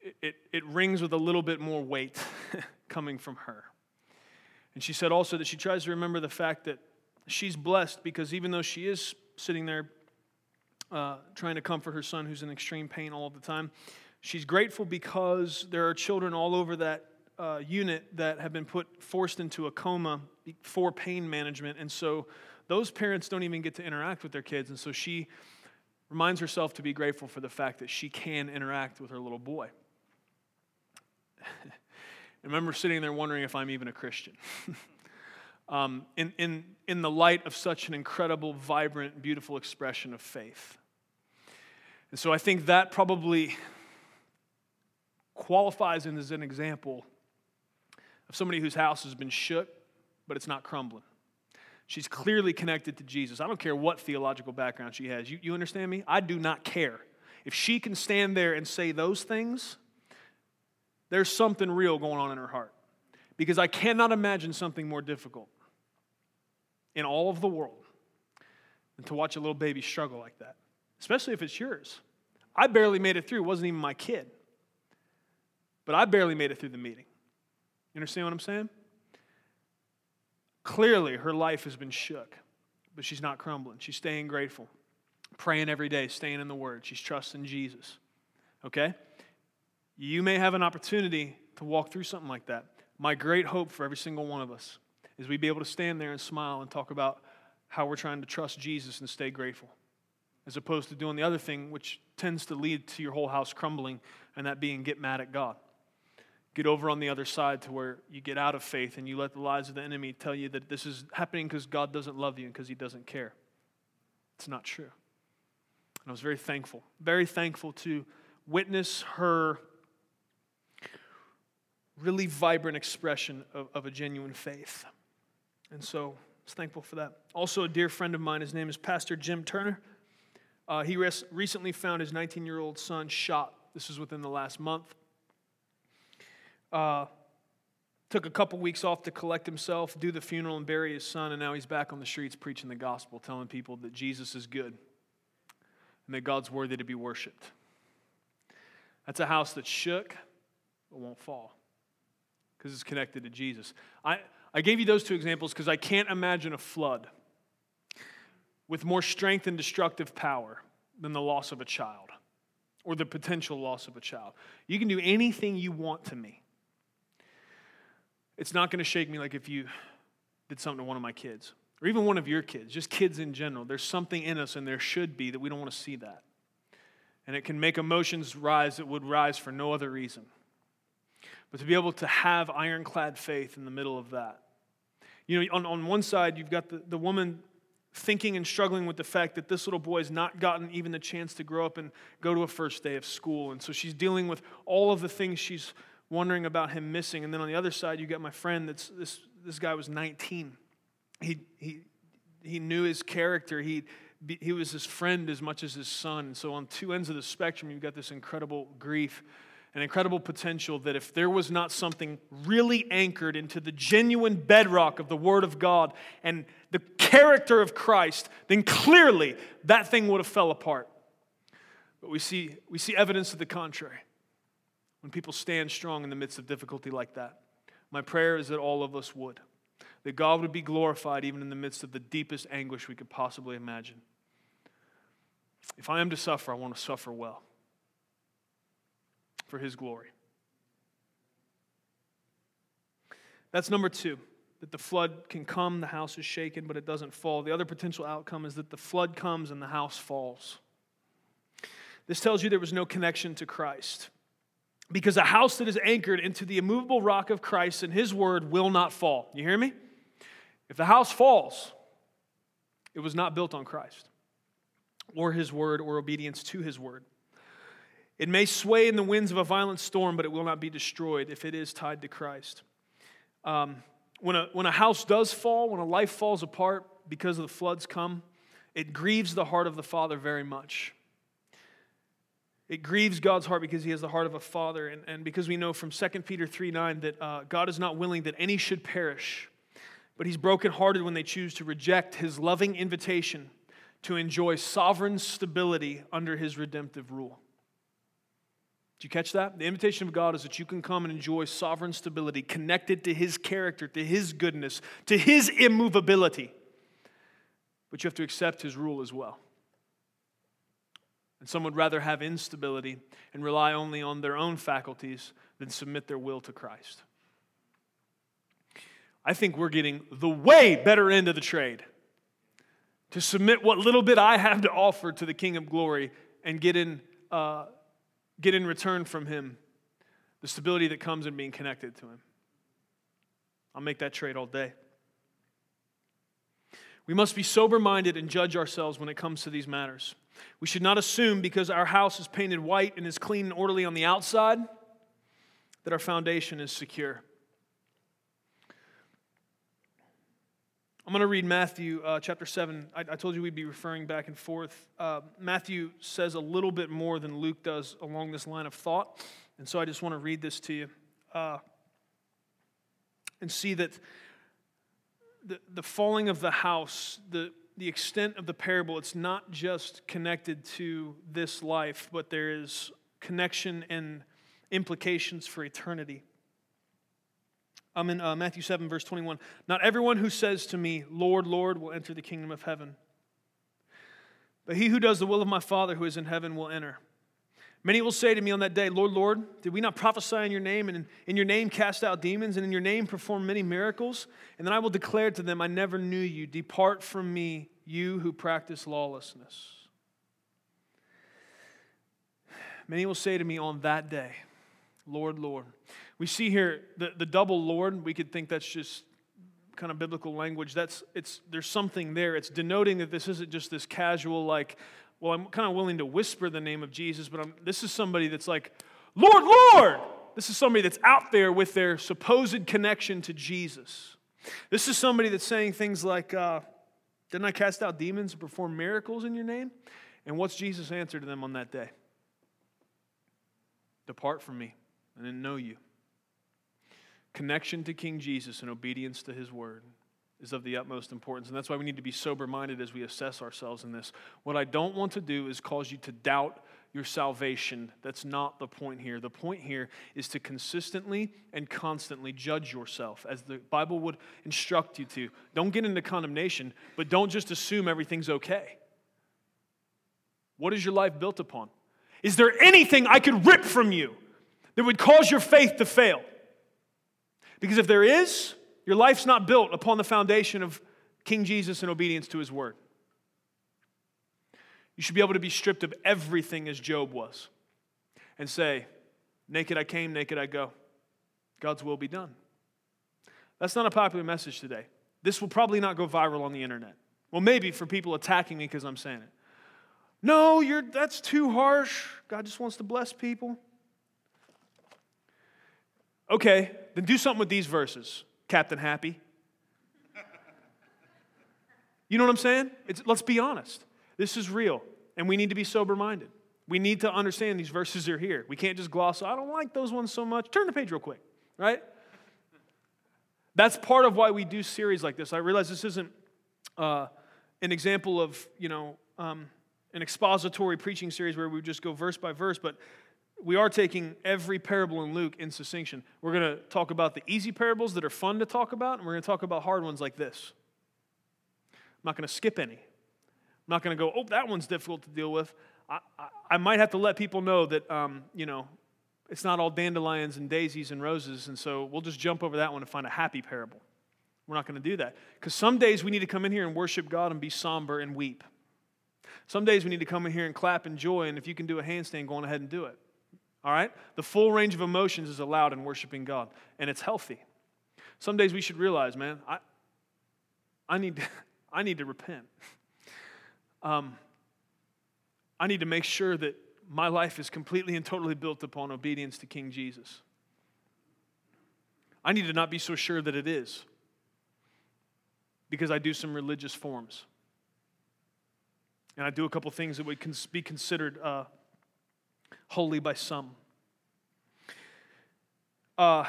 It, it, it rings with a little bit more weight coming from her. And she said also that she tries to remember the fact that she's blessed because even though she is sitting there uh, trying to comfort her son who's in extreme pain all the time, She's grateful because there are children all over that uh, unit that have been put forced into a coma for pain management, and so those parents don't even get to interact with their kids, and so she reminds herself to be grateful for the fact that she can interact with her little boy. I remember sitting there wondering if I'm even a Christian. um, in, in, in the light of such an incredible, vibrant, beautiful expression of faith. And so I think that probably qualifies as an example of somebody whose house has been shook, but it's not crumbling. She's clearly connected to Jesus. I don't care what theological background she has. You, you understand me? I do not care. If she can stand there and say those things, there's something real going on in her heart. Because I cannot imagine something more difficult in all of the world than to watch a little baby struggle like that, especially if it's yours. I barely made it through. It wasn't even my kid. But I barely made it through the meeting. You understand what I'm saying? Clearly, her life has been shook, but she's not crumbling. She's staying grateful, praying every day, staying in the Word. She's trusting Jesus. Okay? You may have an opportunity to walk through something like that. My great hope for every single one of us is we be able to stand there and smile and talk about how we're trying to trust Jesus and stay grateful, as opposed to doing the other thing, which tends to lead to your whole house crumbling, and that being get mad at God get over on the other side to where you get out of faith and you let the lies of the enemy tell you that this is happening because God doesn't love you and because he doesn't care. It's not true. And I was very thankful, very thankful to witness her really vibrant expression of, of a genuine faith. And so I was thankful for that. Also, a dear friend of mine, his name is Pastor Jim Turner. Uh, he res- recently found his 19 year old son shot. This was within the last month. Uh, took a couple weeks off to collect himself, do the funeral, and bury his son, and now he's back on the streets preaching the gospel, telling people that Jesus is good and that God's worthy to be worshiped. That's a house that shook but won't fall because it's connected to Jesus. I, I gave you those two examples because I can't imagine a flood with more strength and destructive power than the loss of a child or the potential loss of a child. You can do anything you want to me. It's not going to shake me like if you did something to one of my kids or even one of your kids, just kids in general. There's something in us, and there should be, that we don't want to see that. And it can make emotions rise that would rise for no other reason. But to be able to have ironclad faith in the middle of that. You know, on, on one side, you've got the, the woman thinking and struggling with the fact that this little boy has not gotten even the chance to grow up and go to a first day of school. And so she's dealing with all of the things she's wondering about him missing. And then on the other side, you got my friend that's this, this guy was 19. He, he, he knew his character. He, he was his friend as much as his son. So on two ends of the spectrum, you've got this incredible grief an incredible potential that if there was not something really anchored into the genuine bedrock of the Word of God and the character of Christ, then clearly that thing would have fell apart. But we see, we see evidence of the contrary when people stand strong in the midst of difficulty like that. My prayer is that all of us would, that God would be glorified even in the midst of the deepest anguish we could possibly imagine. If I am to suffer, I want to suffer well for His glory. That's number two that the flood can come, the house is shaken, but it doesn't fall. The other potential outcome is that the flood comes and the house falls. This tells you there was no connection to Christ. Because a house that is anchored into the immovable rock of Christ and His word will not fall. You hear me? If the house falls, it was not built on Christ or His word or obedience to His word. It may sway in the winds of a violent storm, but it will not be destroyed if it is tied to Christ. Um, when, a, when a house does fall, when a life falls apart because of the floods come, it grieves the heart of the Father very much. It grieves God's heart because he has the heart of a father. And, and because we know from 2 Peter 3 9 that uh, God is not willing that any should perish, but he's brokenhearted when they choose to reject his loving invitation to enjoy sovereign stability under his redemptive rule. Did you catch that? The invitation of God is that you can come and enjoy sovereign stability connected to his character, to his goodness, to his immovability. But you have to accept his rule as well. And some would rather have instability and rely only on their own faculties than submit their will to Christ. I think we're getting the way better end of the trade to submit what little bit I have to offer to the King of Glory and get in, uh, get in return from Him the stability that comes in being connected to Him. I'll make that trade all day. We must be sober minded and judge ourselves when it comes to these matters. We should not assume because our house is painted white and is clean and orderly on the outside that our foundation is secure. I'm going to read Matthew uh, chapter 7. I, I, told you we'd be referring back and forth. Uh, Matthew says a little bit more than Luke does along this line of thought. And so I just want to read this to you uh, and see that the, the falling of the house, the, the extent of the parable, it's not just connected to this life, but there is connection and implications for eternity. I'm in uh, Matthew 7, verse 21. Not everyone who says to me, Lord, Lord, will enter the kingdom of heaven, but he who does the will of my Father who is in heaven will enter. Many will say to me on that day, Lord, Lord, did we not prophesy in your name, and in your name cast out demons, and in your name perform many miracles? And then I will declare to them, I never knew you. Depart from me, you who practice lawlessness. Many will say to me on that day, Lord, Lord. We see here the, the double Lord. We could think that's just kind of biblical language. That's it's there's something there. It's denoting that this isn't just this casual like well, I'm kind of willing to whisper the name of Jesus, but I'm, this is somebody that's like, Lord, Lord! This is somebody that's out there with their supposed connection to Jesus. This is somebody that's saying things like, uh, Didn't I cast out demons and perform miracles in your name? And what's Jesus' answer to them on that day? Depart from me, I didn't know you. Connection to King Jesus and obedience to his word is of the utmost importance. And that's why we need to be sober minded as we assess ourselves in this. What I don't want to do is cause you to doubt your salvation. That's not the point here. The point here is to consistently and constantly judge yourself as the Bible would instruct you to. Don't get into condemnation, but don't just assume everything's okay. What is your life built upon? Is there anything I could rip from you that would cause your faith to fail? Because if there is, your life's not built upon the foundation of King Jesus and obedience to his word. You should be able to be stripped of everything as Job was and say, Naked I came, naked I go. God's will be done. That's not a popular message today. This will probably not go viral on the internet. Well, maybe for people attacking me because I'm saying it. No, you're, that's too harsh. God just wants to bless people. Okay, then do something with these verses. Captain Happy. You know what I'm saying? It's, let's be honest. This is real, and we need to be sober minded. We need to understand these verses are here. We can't just gloss, I don't like those ones so much. Turn the page real quick, right? That's part of why we do series like this. I realize this isn't uh, an example of, you know, um, an expository preaching series where we just go verse by verse, but we are taking every parable in Luke in succinction. We're going to talk about the easy parables that are fun to talk about, and we're going to talk about hard ones like this. I'm not going to skip any. I'm not going to go, oh, that one's difficult to deal with. I, I, I might have to let people know that, um, you know, it's not all dandelions and daisies and roses, and so we'll just jump over that one and find a happy parable. We're not going to do that. Because some days we need to come in here and worship God and be somber and weep. Some days we need to come in here and clap and joy, and if you can do a handstand, go on ahead and do it. All right? The full range of emotions is allowed in worshiping God, and it's healthy. Some days we should realize, man, I, I, need, to, I need to repent. Um, I need to make sure that my life is completely and totally built upon obedience to King Jesus. I need to not be so sure that it is because I do some religious forms. And I do a couple things that would be considered uh, holy by some. Uh,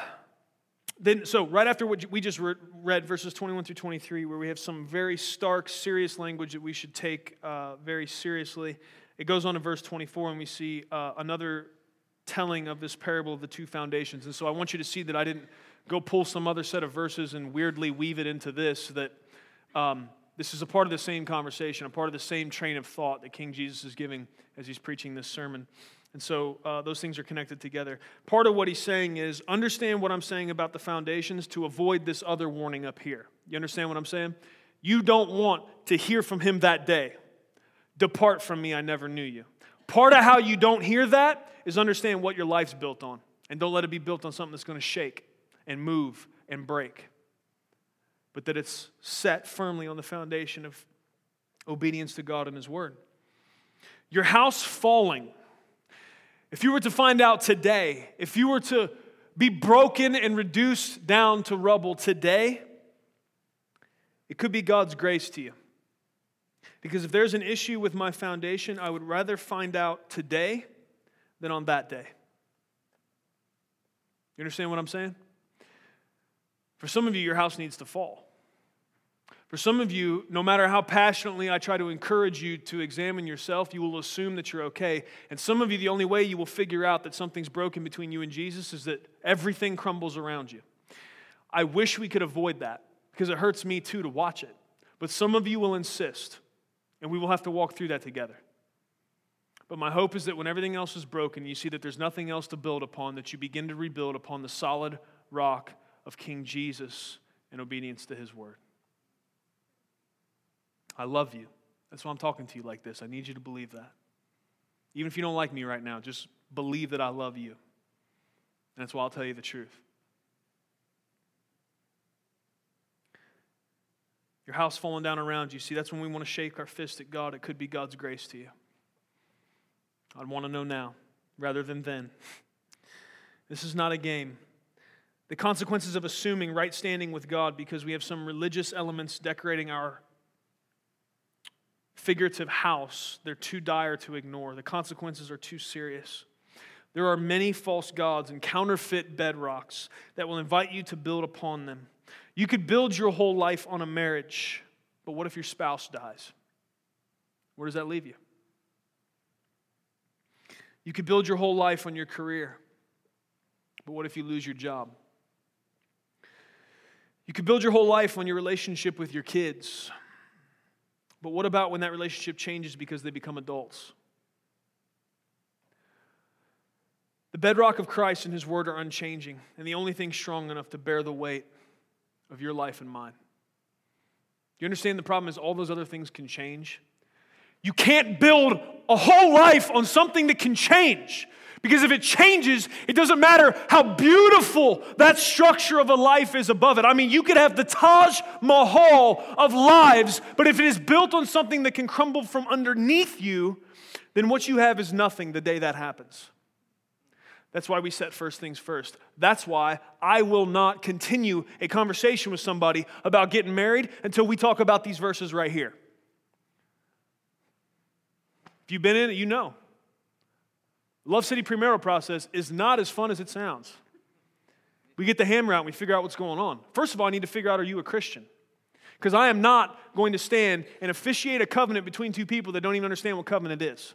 then, so right after what we just read, verses 21 through 23, where we have some very stark, serious language that we should take uh, very seriously, it goes on to verse 24, and we see uh, another telling of this parable of the two foundations. And so I want you to see that I didn't go pull some other set of verses and weirdly weave it into this, that um, this is a part of the same conversation, a part of the same train of thought that King Jesus is giving as he's preaching this sermon. And so uh, those things are connected together. Part of what he's saying is understand what I'm saying about the foundations to avoid this other warning up here. You understand what I'm saying? You don't want to hear from him that day. Depart from me, I never knew you. Part of how you don't hear that is understand what your life's built on. And don't let it be built on something that's going to shake and move and break. But that it's set firmly on the foundation of obedience to God and His Word. Your house falling. If you were to find out today, if you were to be broken and reduced down to rubble today, it could be God's grace to you. Because if there's an issue with my foundation, I would rather find out today than on that day. You understand what I'm saying? For some of you, your house needs to fall. For some of you, no matter how passionately I try to encourage you to examine yourself, you will assume that you're okay. And some of you, the only way you will figure out that something's broken between you and Jesus is that everything crumbles around you. I wish we could avoid that because it hurts me too to watch it. But some of you will insist, and we will have to walk through that together. But my hope is that when everything else is broken, you see that there's nothing else to build upon, that you begin to rebuild upon the solid rock of King Jesus in obedience to his word. I love you. That's why I'm talking to you like this. I need you to believe that. Even if you don't like me right now, just believe that I love you. And that's why I'll tell you the truth. Your house falling down around you. See, that's when we want to shake our fist at God. It could be God's grace to you. I'd want to know now rather than then. This is not a game. The consequences of assuming right standing with God because we have some religious elements decorating our figurative house, they're too dire to ignore. The consequences are too serious. There are many false gods and counterfeit bedrocks that will invite you to build upon them. You could build your whole life on a marriage, but what if your spouse dies? Where does that leave you? You could build your whole life on your career, but what if you lose your job? You could build your whole life on your relationship with your kids, but what about when that relationship changes because they become adults? The bedrock of Christ and His Word are unchanging, and the only thing strong enough to bear the weight of your life and mine. You understand the problem is all those other things can change? You can't build a whole life on something that can change. Because if it changes, it doesn't matter how beautiful that structure of a life is above it. I mean, you could have the Taj Mahal of lives, but if it is built on something that can crumble from underneath you, then what you have is nothing the day that happens. That's why we set first things first. That's why I will not continue a conversation with somebody about getting married until we talk about these verses right here. If you've been in it, you know. Love City premarital process is not as fun as it sounds. We get the hammer out and we figure out what's going on. First of all, I need to figure out are you a Christian? Because I am not going to stand and officiate a covenant between two people that don't even understand what covenant is.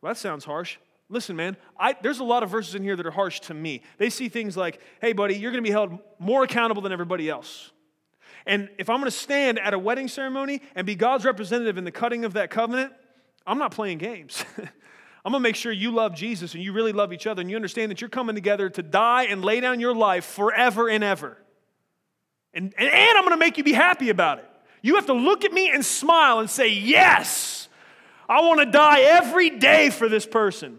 Well, that sounds harsh. Listen, man, I, there's a lot of verses in here that are harsh to me. They see things like, hey, buddy, you're going to be held more accountable than everybody else. And if I'm going to stand at a wedding ceremony and be God's representative in the cutting of that covenant, I'm not playing games. I'm going to make sure you love Jesus and you really love each other and you understand that you're coming together to die and lay down your life forever and ever. And, and, and I'm going to make you be happy about it. You have to look at me and smile and say, Yes, I want to die every day for this person.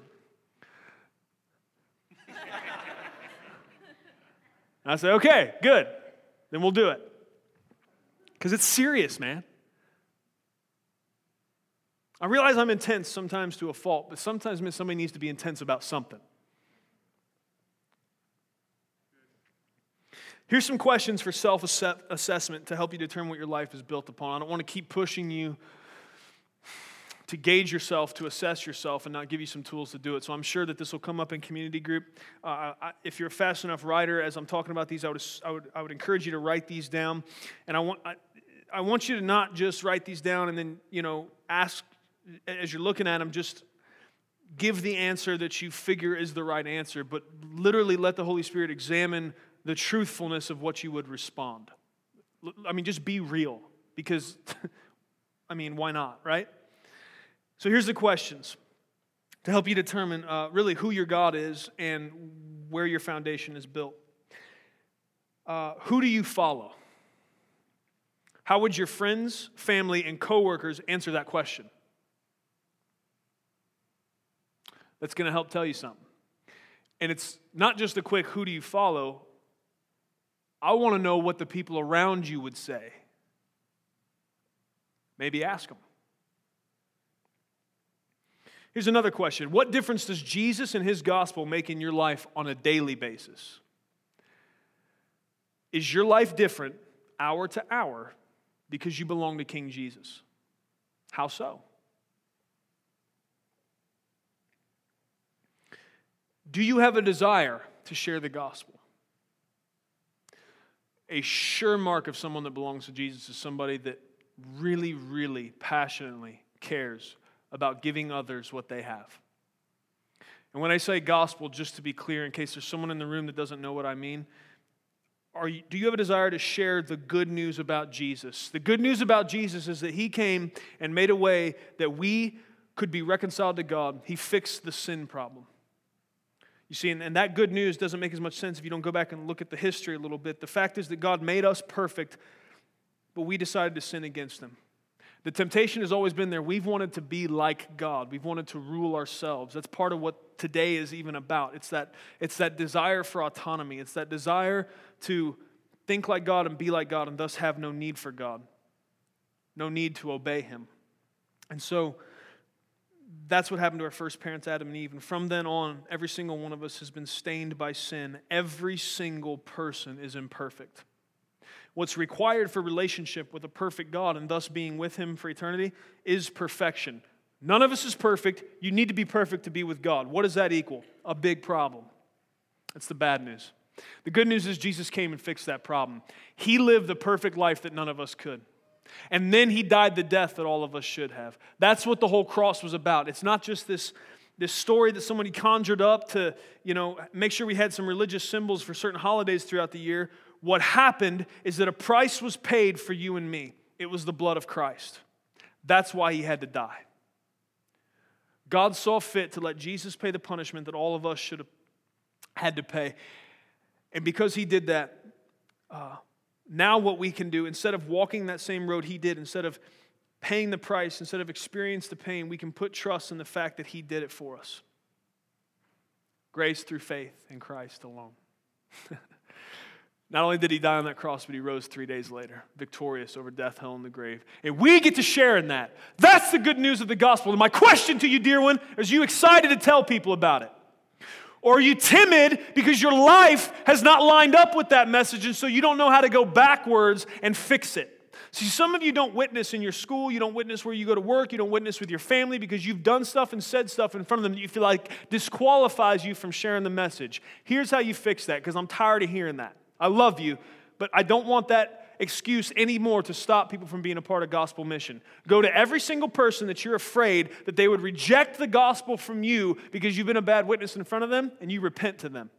I say, Okay, good. Then we'll do it. Because it's serious, man. I realize I'm intense sometimes to a fault, but sometimes somebody needs to be intense about something. Here's some questions for self assessment to help you determine what your life is built upon. I don't want to keep pushing you to gauge yourself, to assess yourself, and not give you some tools to do it. So I'm sure that this will come up in community group. Uh, I, if you're a fast enough writer, as I'm talking about these, I would, I would, I would encourage you to write these down. And I want, I, I want you to not just write these down and then, you know, ask as you're looking at them, just give the answer that you figure is the right answer, but literally let the Holy Spirit examine the truthfulness of what you would respond. I mean, just be real because, I mean, why not, right? So here's the questions to help you determine uh, really who your God is and where your foundation is built. Uh, who do you follow? How would your friends, family, and coworkers answer that question? That's going to help tell you something. And it's not just a quick who do you follow? I want to know what the people around you would say. Maybe ask them. Here's another question What difference does Jesus and his gospel make in your life on a daily basis? Is your life different hour to hour because you belong to King Jesus? How so? Do you have a desire to share the gospel? A sure mark of someone that belongs to Jesus is somebody that really, really passionately cares about giving others what they have. And when I say gospel, just to be clear, in case there's someone in the room that doesn't know what I mean, you, do you have a desire to share the good news about Jesus? The good news about Jesus is that he came and made a way that we could be reconciled to God. He fixed the sin problem. You see, and, and that good news doesn't make as much sense if you don't go back and look at the history a little bit. The fact is that God made us perfect, but we decided to sin against him. The temptation has always been there. We've wanted to be like God. We've wanted to rule ourselves. That's part of what today is even about. It's that, it's that desire for autonomy. It's that desire to think like God and be like God and thus have no need for God, no need to obey Him. And so that's what happened to our first parents, Adam and Eve. And from then on, every single one of us has been stained by sin. Every single person is imperfect. What's required for relationship with a perfect God and thus being with Him for eternity is perfection. None of us is perfect. You need to be perfect to be with God. What does that equal? A big problem. That's the bad news. The good news is Jesus came and fixed that problem. He lived the perfect life that none of us could. And then he died the death that all of us should have. That's what the whole cross was about. It's not just this, this story that somebody conjured up to, you know, make sure we had some religious symbols for certain holidays throughout the year what happened is that a price was paid for you and me. It was the blood of Christ. That's why he had to die. God saw fit to let Jesus pay the punishment that all of us should have had to pay. And because he did that, uh, now what we can do, instead of walking that same road he did, instead of paying the price, instead of experiencing the pain, we can put trust in the fact that he did it for us. Grace through faith in Christ alone. Not only did he die on that cross, but he rose three days later, victorious over death, hell, and the grave. And we get to share in that. That's the good news of the gospel. And my question to you, dear one, is you excited to tell people about it? Or are you timid because your life has not lined up with that message, and so you don't know how to go backwards and fix it? See, some of you don't witness in your school, you don't witness where you go to work, you don't witness with your family because you've done stuff and said stuff in front of them that you feel like disqualifies you from sharing the message. Here's how you fix that because I'm tired of hearing that. I love you, but I don't want that excuse anymore to stop people from being a part of gospel mission. Go to every single person that you're afraid that they would reject the gospel from you because you've been a bad witness in front of them and you repent to them.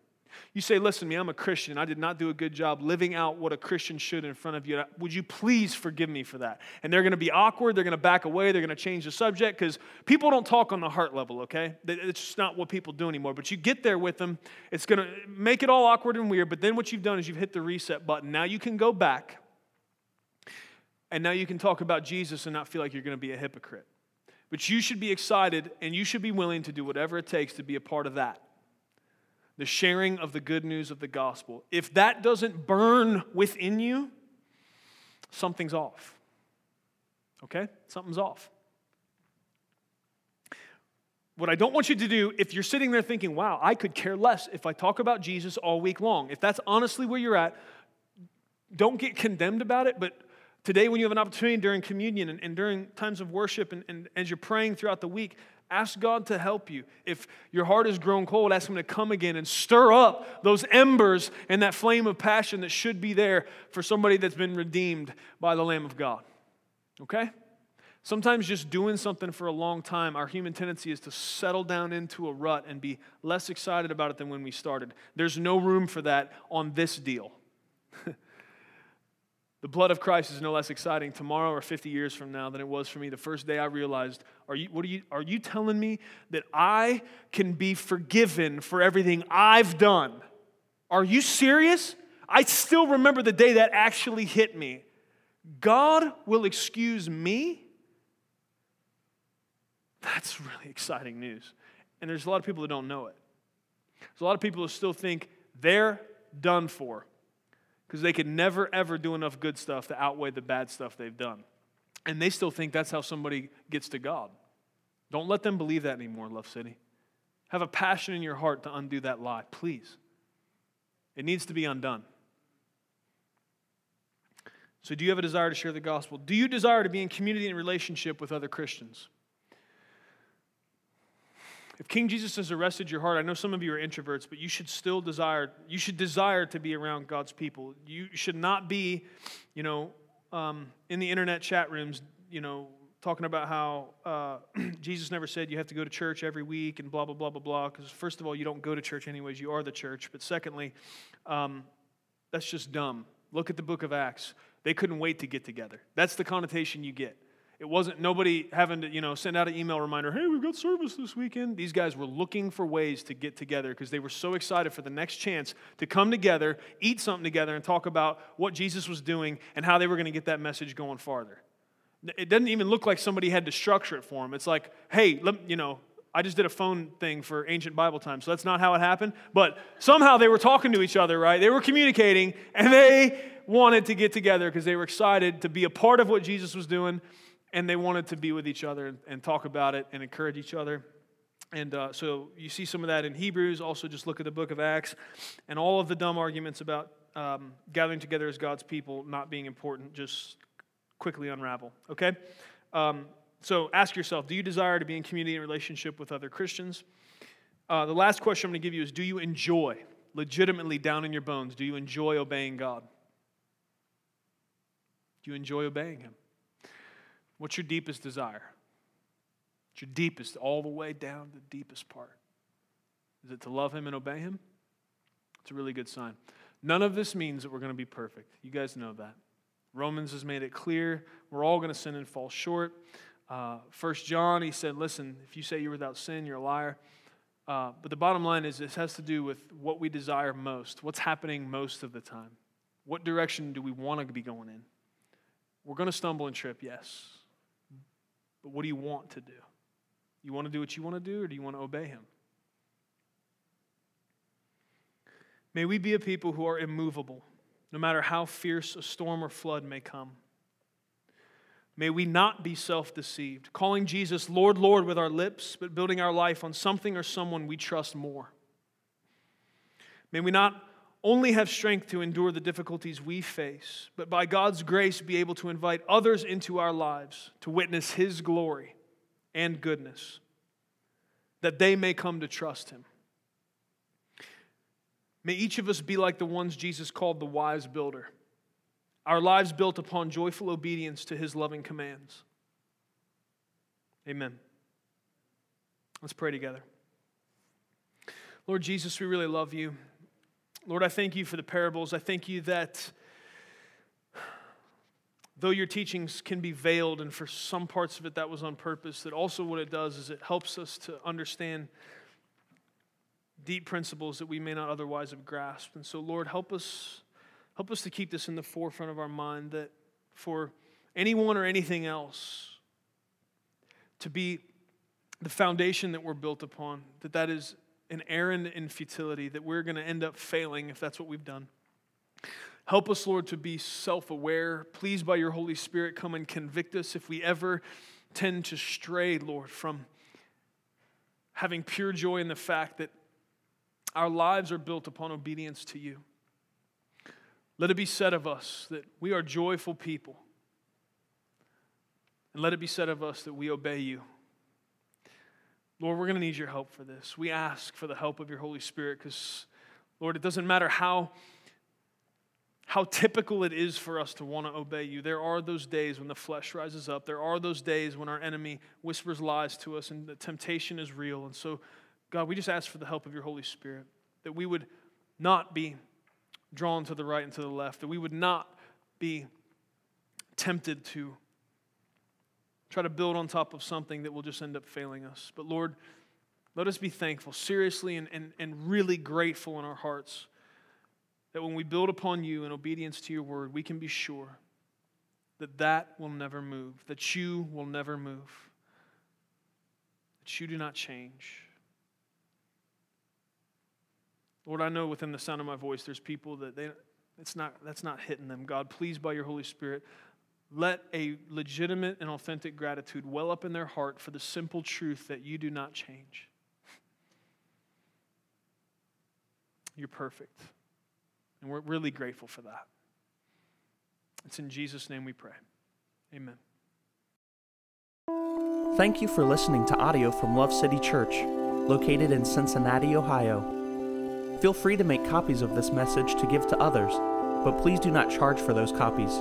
You say, Listen to me, I'm a Christian. I did not do a good job living out what a Christian should in front of you. Would you please forgive me for that? And they're going to be awkward. They're going to back away. They're going to change the subject because people don't talk on the heart level, okay? It's just not what people do anymore. But you get there with them, it's going to make it all awkward and weird. But then what you've done is you've hit the reset button. Now you can go back and now you can talk about Jesus and not feel like you're going to be a hypocrite. But you should be excited and you should be willing to do whatever it takes to be a part of that the sharing of the good news of the gospel. If that doesn't burn within you, something's off. Okay? Something's off. What I don't want you to do, if you're sitting there thinking, wow, I could care less if I talk about Jesus all week long, if that's honestly where you're at, don't get condemned about it, but today when you have an opportunity during communion and, and during times of worship and, and as you're praying throughout the week, Ask God to help you. If your heart has grown cold, ask Him to come again and stir up those embers and that flame of passion that should be there for somebody that's been redeemed by the Lamb of God. Okay? Sometimes just doing something for a long time, our human tendency is to settle down into a rut and be less excited about it than when we started. There's no room for that on this deal. The blood of Christ is no less exciting tomorrow or 50 years from now than it was for me the first day I realized, are you, what are, you, are you telling me that I can be forgiven for everything I've done? Are you serious? I still remember the day that actually hit me. God will excuse me? That's really exciting news. And there's a lot of people that don't know it. There's a lot of people who still think they're done for because they can never, ever do enough good stuff to outweigh the bad stuff they've done. And they still think that's how somebody gets to God. Don't let them believe that anymore, Love City. Have a passion in your heart to undo that lie, please. It needs to be undone. So, do you have a desire to share the gospel? Do you desire to be in community and relationship with other Christians? If King Jesus has arrested your heart, I know some of you are introverts, but you should still desire, you should desire to be around God's people. You should not be, you know, um, in the internet chat rooms, you know, talking about how uh, Jesus never said you have to go to church every week and blah, blah, blah, blah, blah. Because, first of all, you don't go to church anyways, you are the church. But secondly, um, that's just dumb. Look at the book of Acts. They couldn't wait to get together. That's the connotation you get. It wasn't nobody having to, you know, send out an email reminder, hey, we've got service this weekend. These guys were looking for ways to get together because they were so excited for the next chance to come together, eat something together, and talk about what Jesus was doing and how they were going to get that message going farther. It doesn't even look like somebody had to structure it for them. It's like, hey, let, you know, I just did a phone thing for ancient Bible time, so that's not how it happened. But somehow they were talking to each other, right? They were communicating, and they wanted to get together because they were excited to be a part of what Jesus was doing and they wanted to be with each other and, talk about it and encourage each other. And uh, so you see some of that in Hebrews. Also, just look at the book of Acts and all of the dumb arguments about um, gathering together as God's people not being important, just quickly unravel. Okay? Um, so ask yourself do you desire to be in community and relationship with other Christians? Uh, the last question I'm going to give you is do you enjoy, legitimately down in your bones, do you enjoy obeying God? Do you enjoy obeying Him? What's your deepest desire? What's your deepest, all the way down the deepest part? Is it to love Him and obey Him? It's a really good sign. None of this means that we're going to be perfect. You guys know that. Romans has made it clear we're all going to sin and fall short. Uh, First John, he said, "Listen, if you say you're without sin, you're a liar." Uh, but the bottom line is, this has to do with what we desire most. What's happening most of the time? What direction do we want to be going in? We're going to stumble and trip, yes. But what do you want to do? You want to do what you want to do, or do you want to obey Him? May we be a people who are immovable, no matter how fierce a storm or flood may come. May we not be self deceived, calling Jesus Lord, Lord with our lips, but building our life on something or someone we trust more. May we not only have strength to endure the difficulties we face, but by God's grace be able to invite others into our lives to witness His glory and goodness, that they may come to trust Him. May each of us be like the ones Jesus called the wise builder, our lives built upon joyful obedience to His loving commands. Amen. Let's pray together. Lord Jesus, we really love you. Lord, I thank you for the parables. I thank you that though your teachings can be veiled, and for some parts of it that was on purpose, that also what it does is it helps us to understand deep principles that we may not otherwise have grasped. And so, Lord, help us, help us to keep this in the forefront of our mind that for anyone or anything else to be the foundation that we're built upon, that that is an errand in futility, that we're going to end up failing if that's what we've done. Help us, Lord, to be self aware. Please, by your Holy Spirit, come and convict us if we ever tend to stray, Lord, from having pure joy in the fact that our lives are built upon obedience to you. Let it be said of us that we are joyful people. And let it be said of us that we obey you. Lord, we're going to need your help for this. We ask for the help of your Holy Spirit because, Lord, it doesn't matter how, how typical it is for us to want to obey you. There are those days when the flesh rises up. There are those days when our enemy whispers lies to us and the temptation is real. And so, God, we just ask for the help of your Holy Spirit that we would not be drawn to the right and to the left, that we would not be tempted to try to build on top of something that will just end up failing us. But Lord, let us be thankful, seriously and, and, and really grateful in our hearts that when we build upon you in obedience to your word, we can be sure that that will never move, that you will never move, that you do not change. Lord, I know within the sound of my voice, there's people that they, it's not, that's not hitting them. God, please, by your Holy Spirit, let a legitimate and authentic gratitude well up in their heart for the simple truth that you do not change. You're perfect. And we're really grateful for that. It's in Jesus' name we pray. Amen. Thank you for listening to audio from Love City Church, located in Cincinnati, Ohio. Feel free to make copies of this message to give to others, but please do not charge for those copies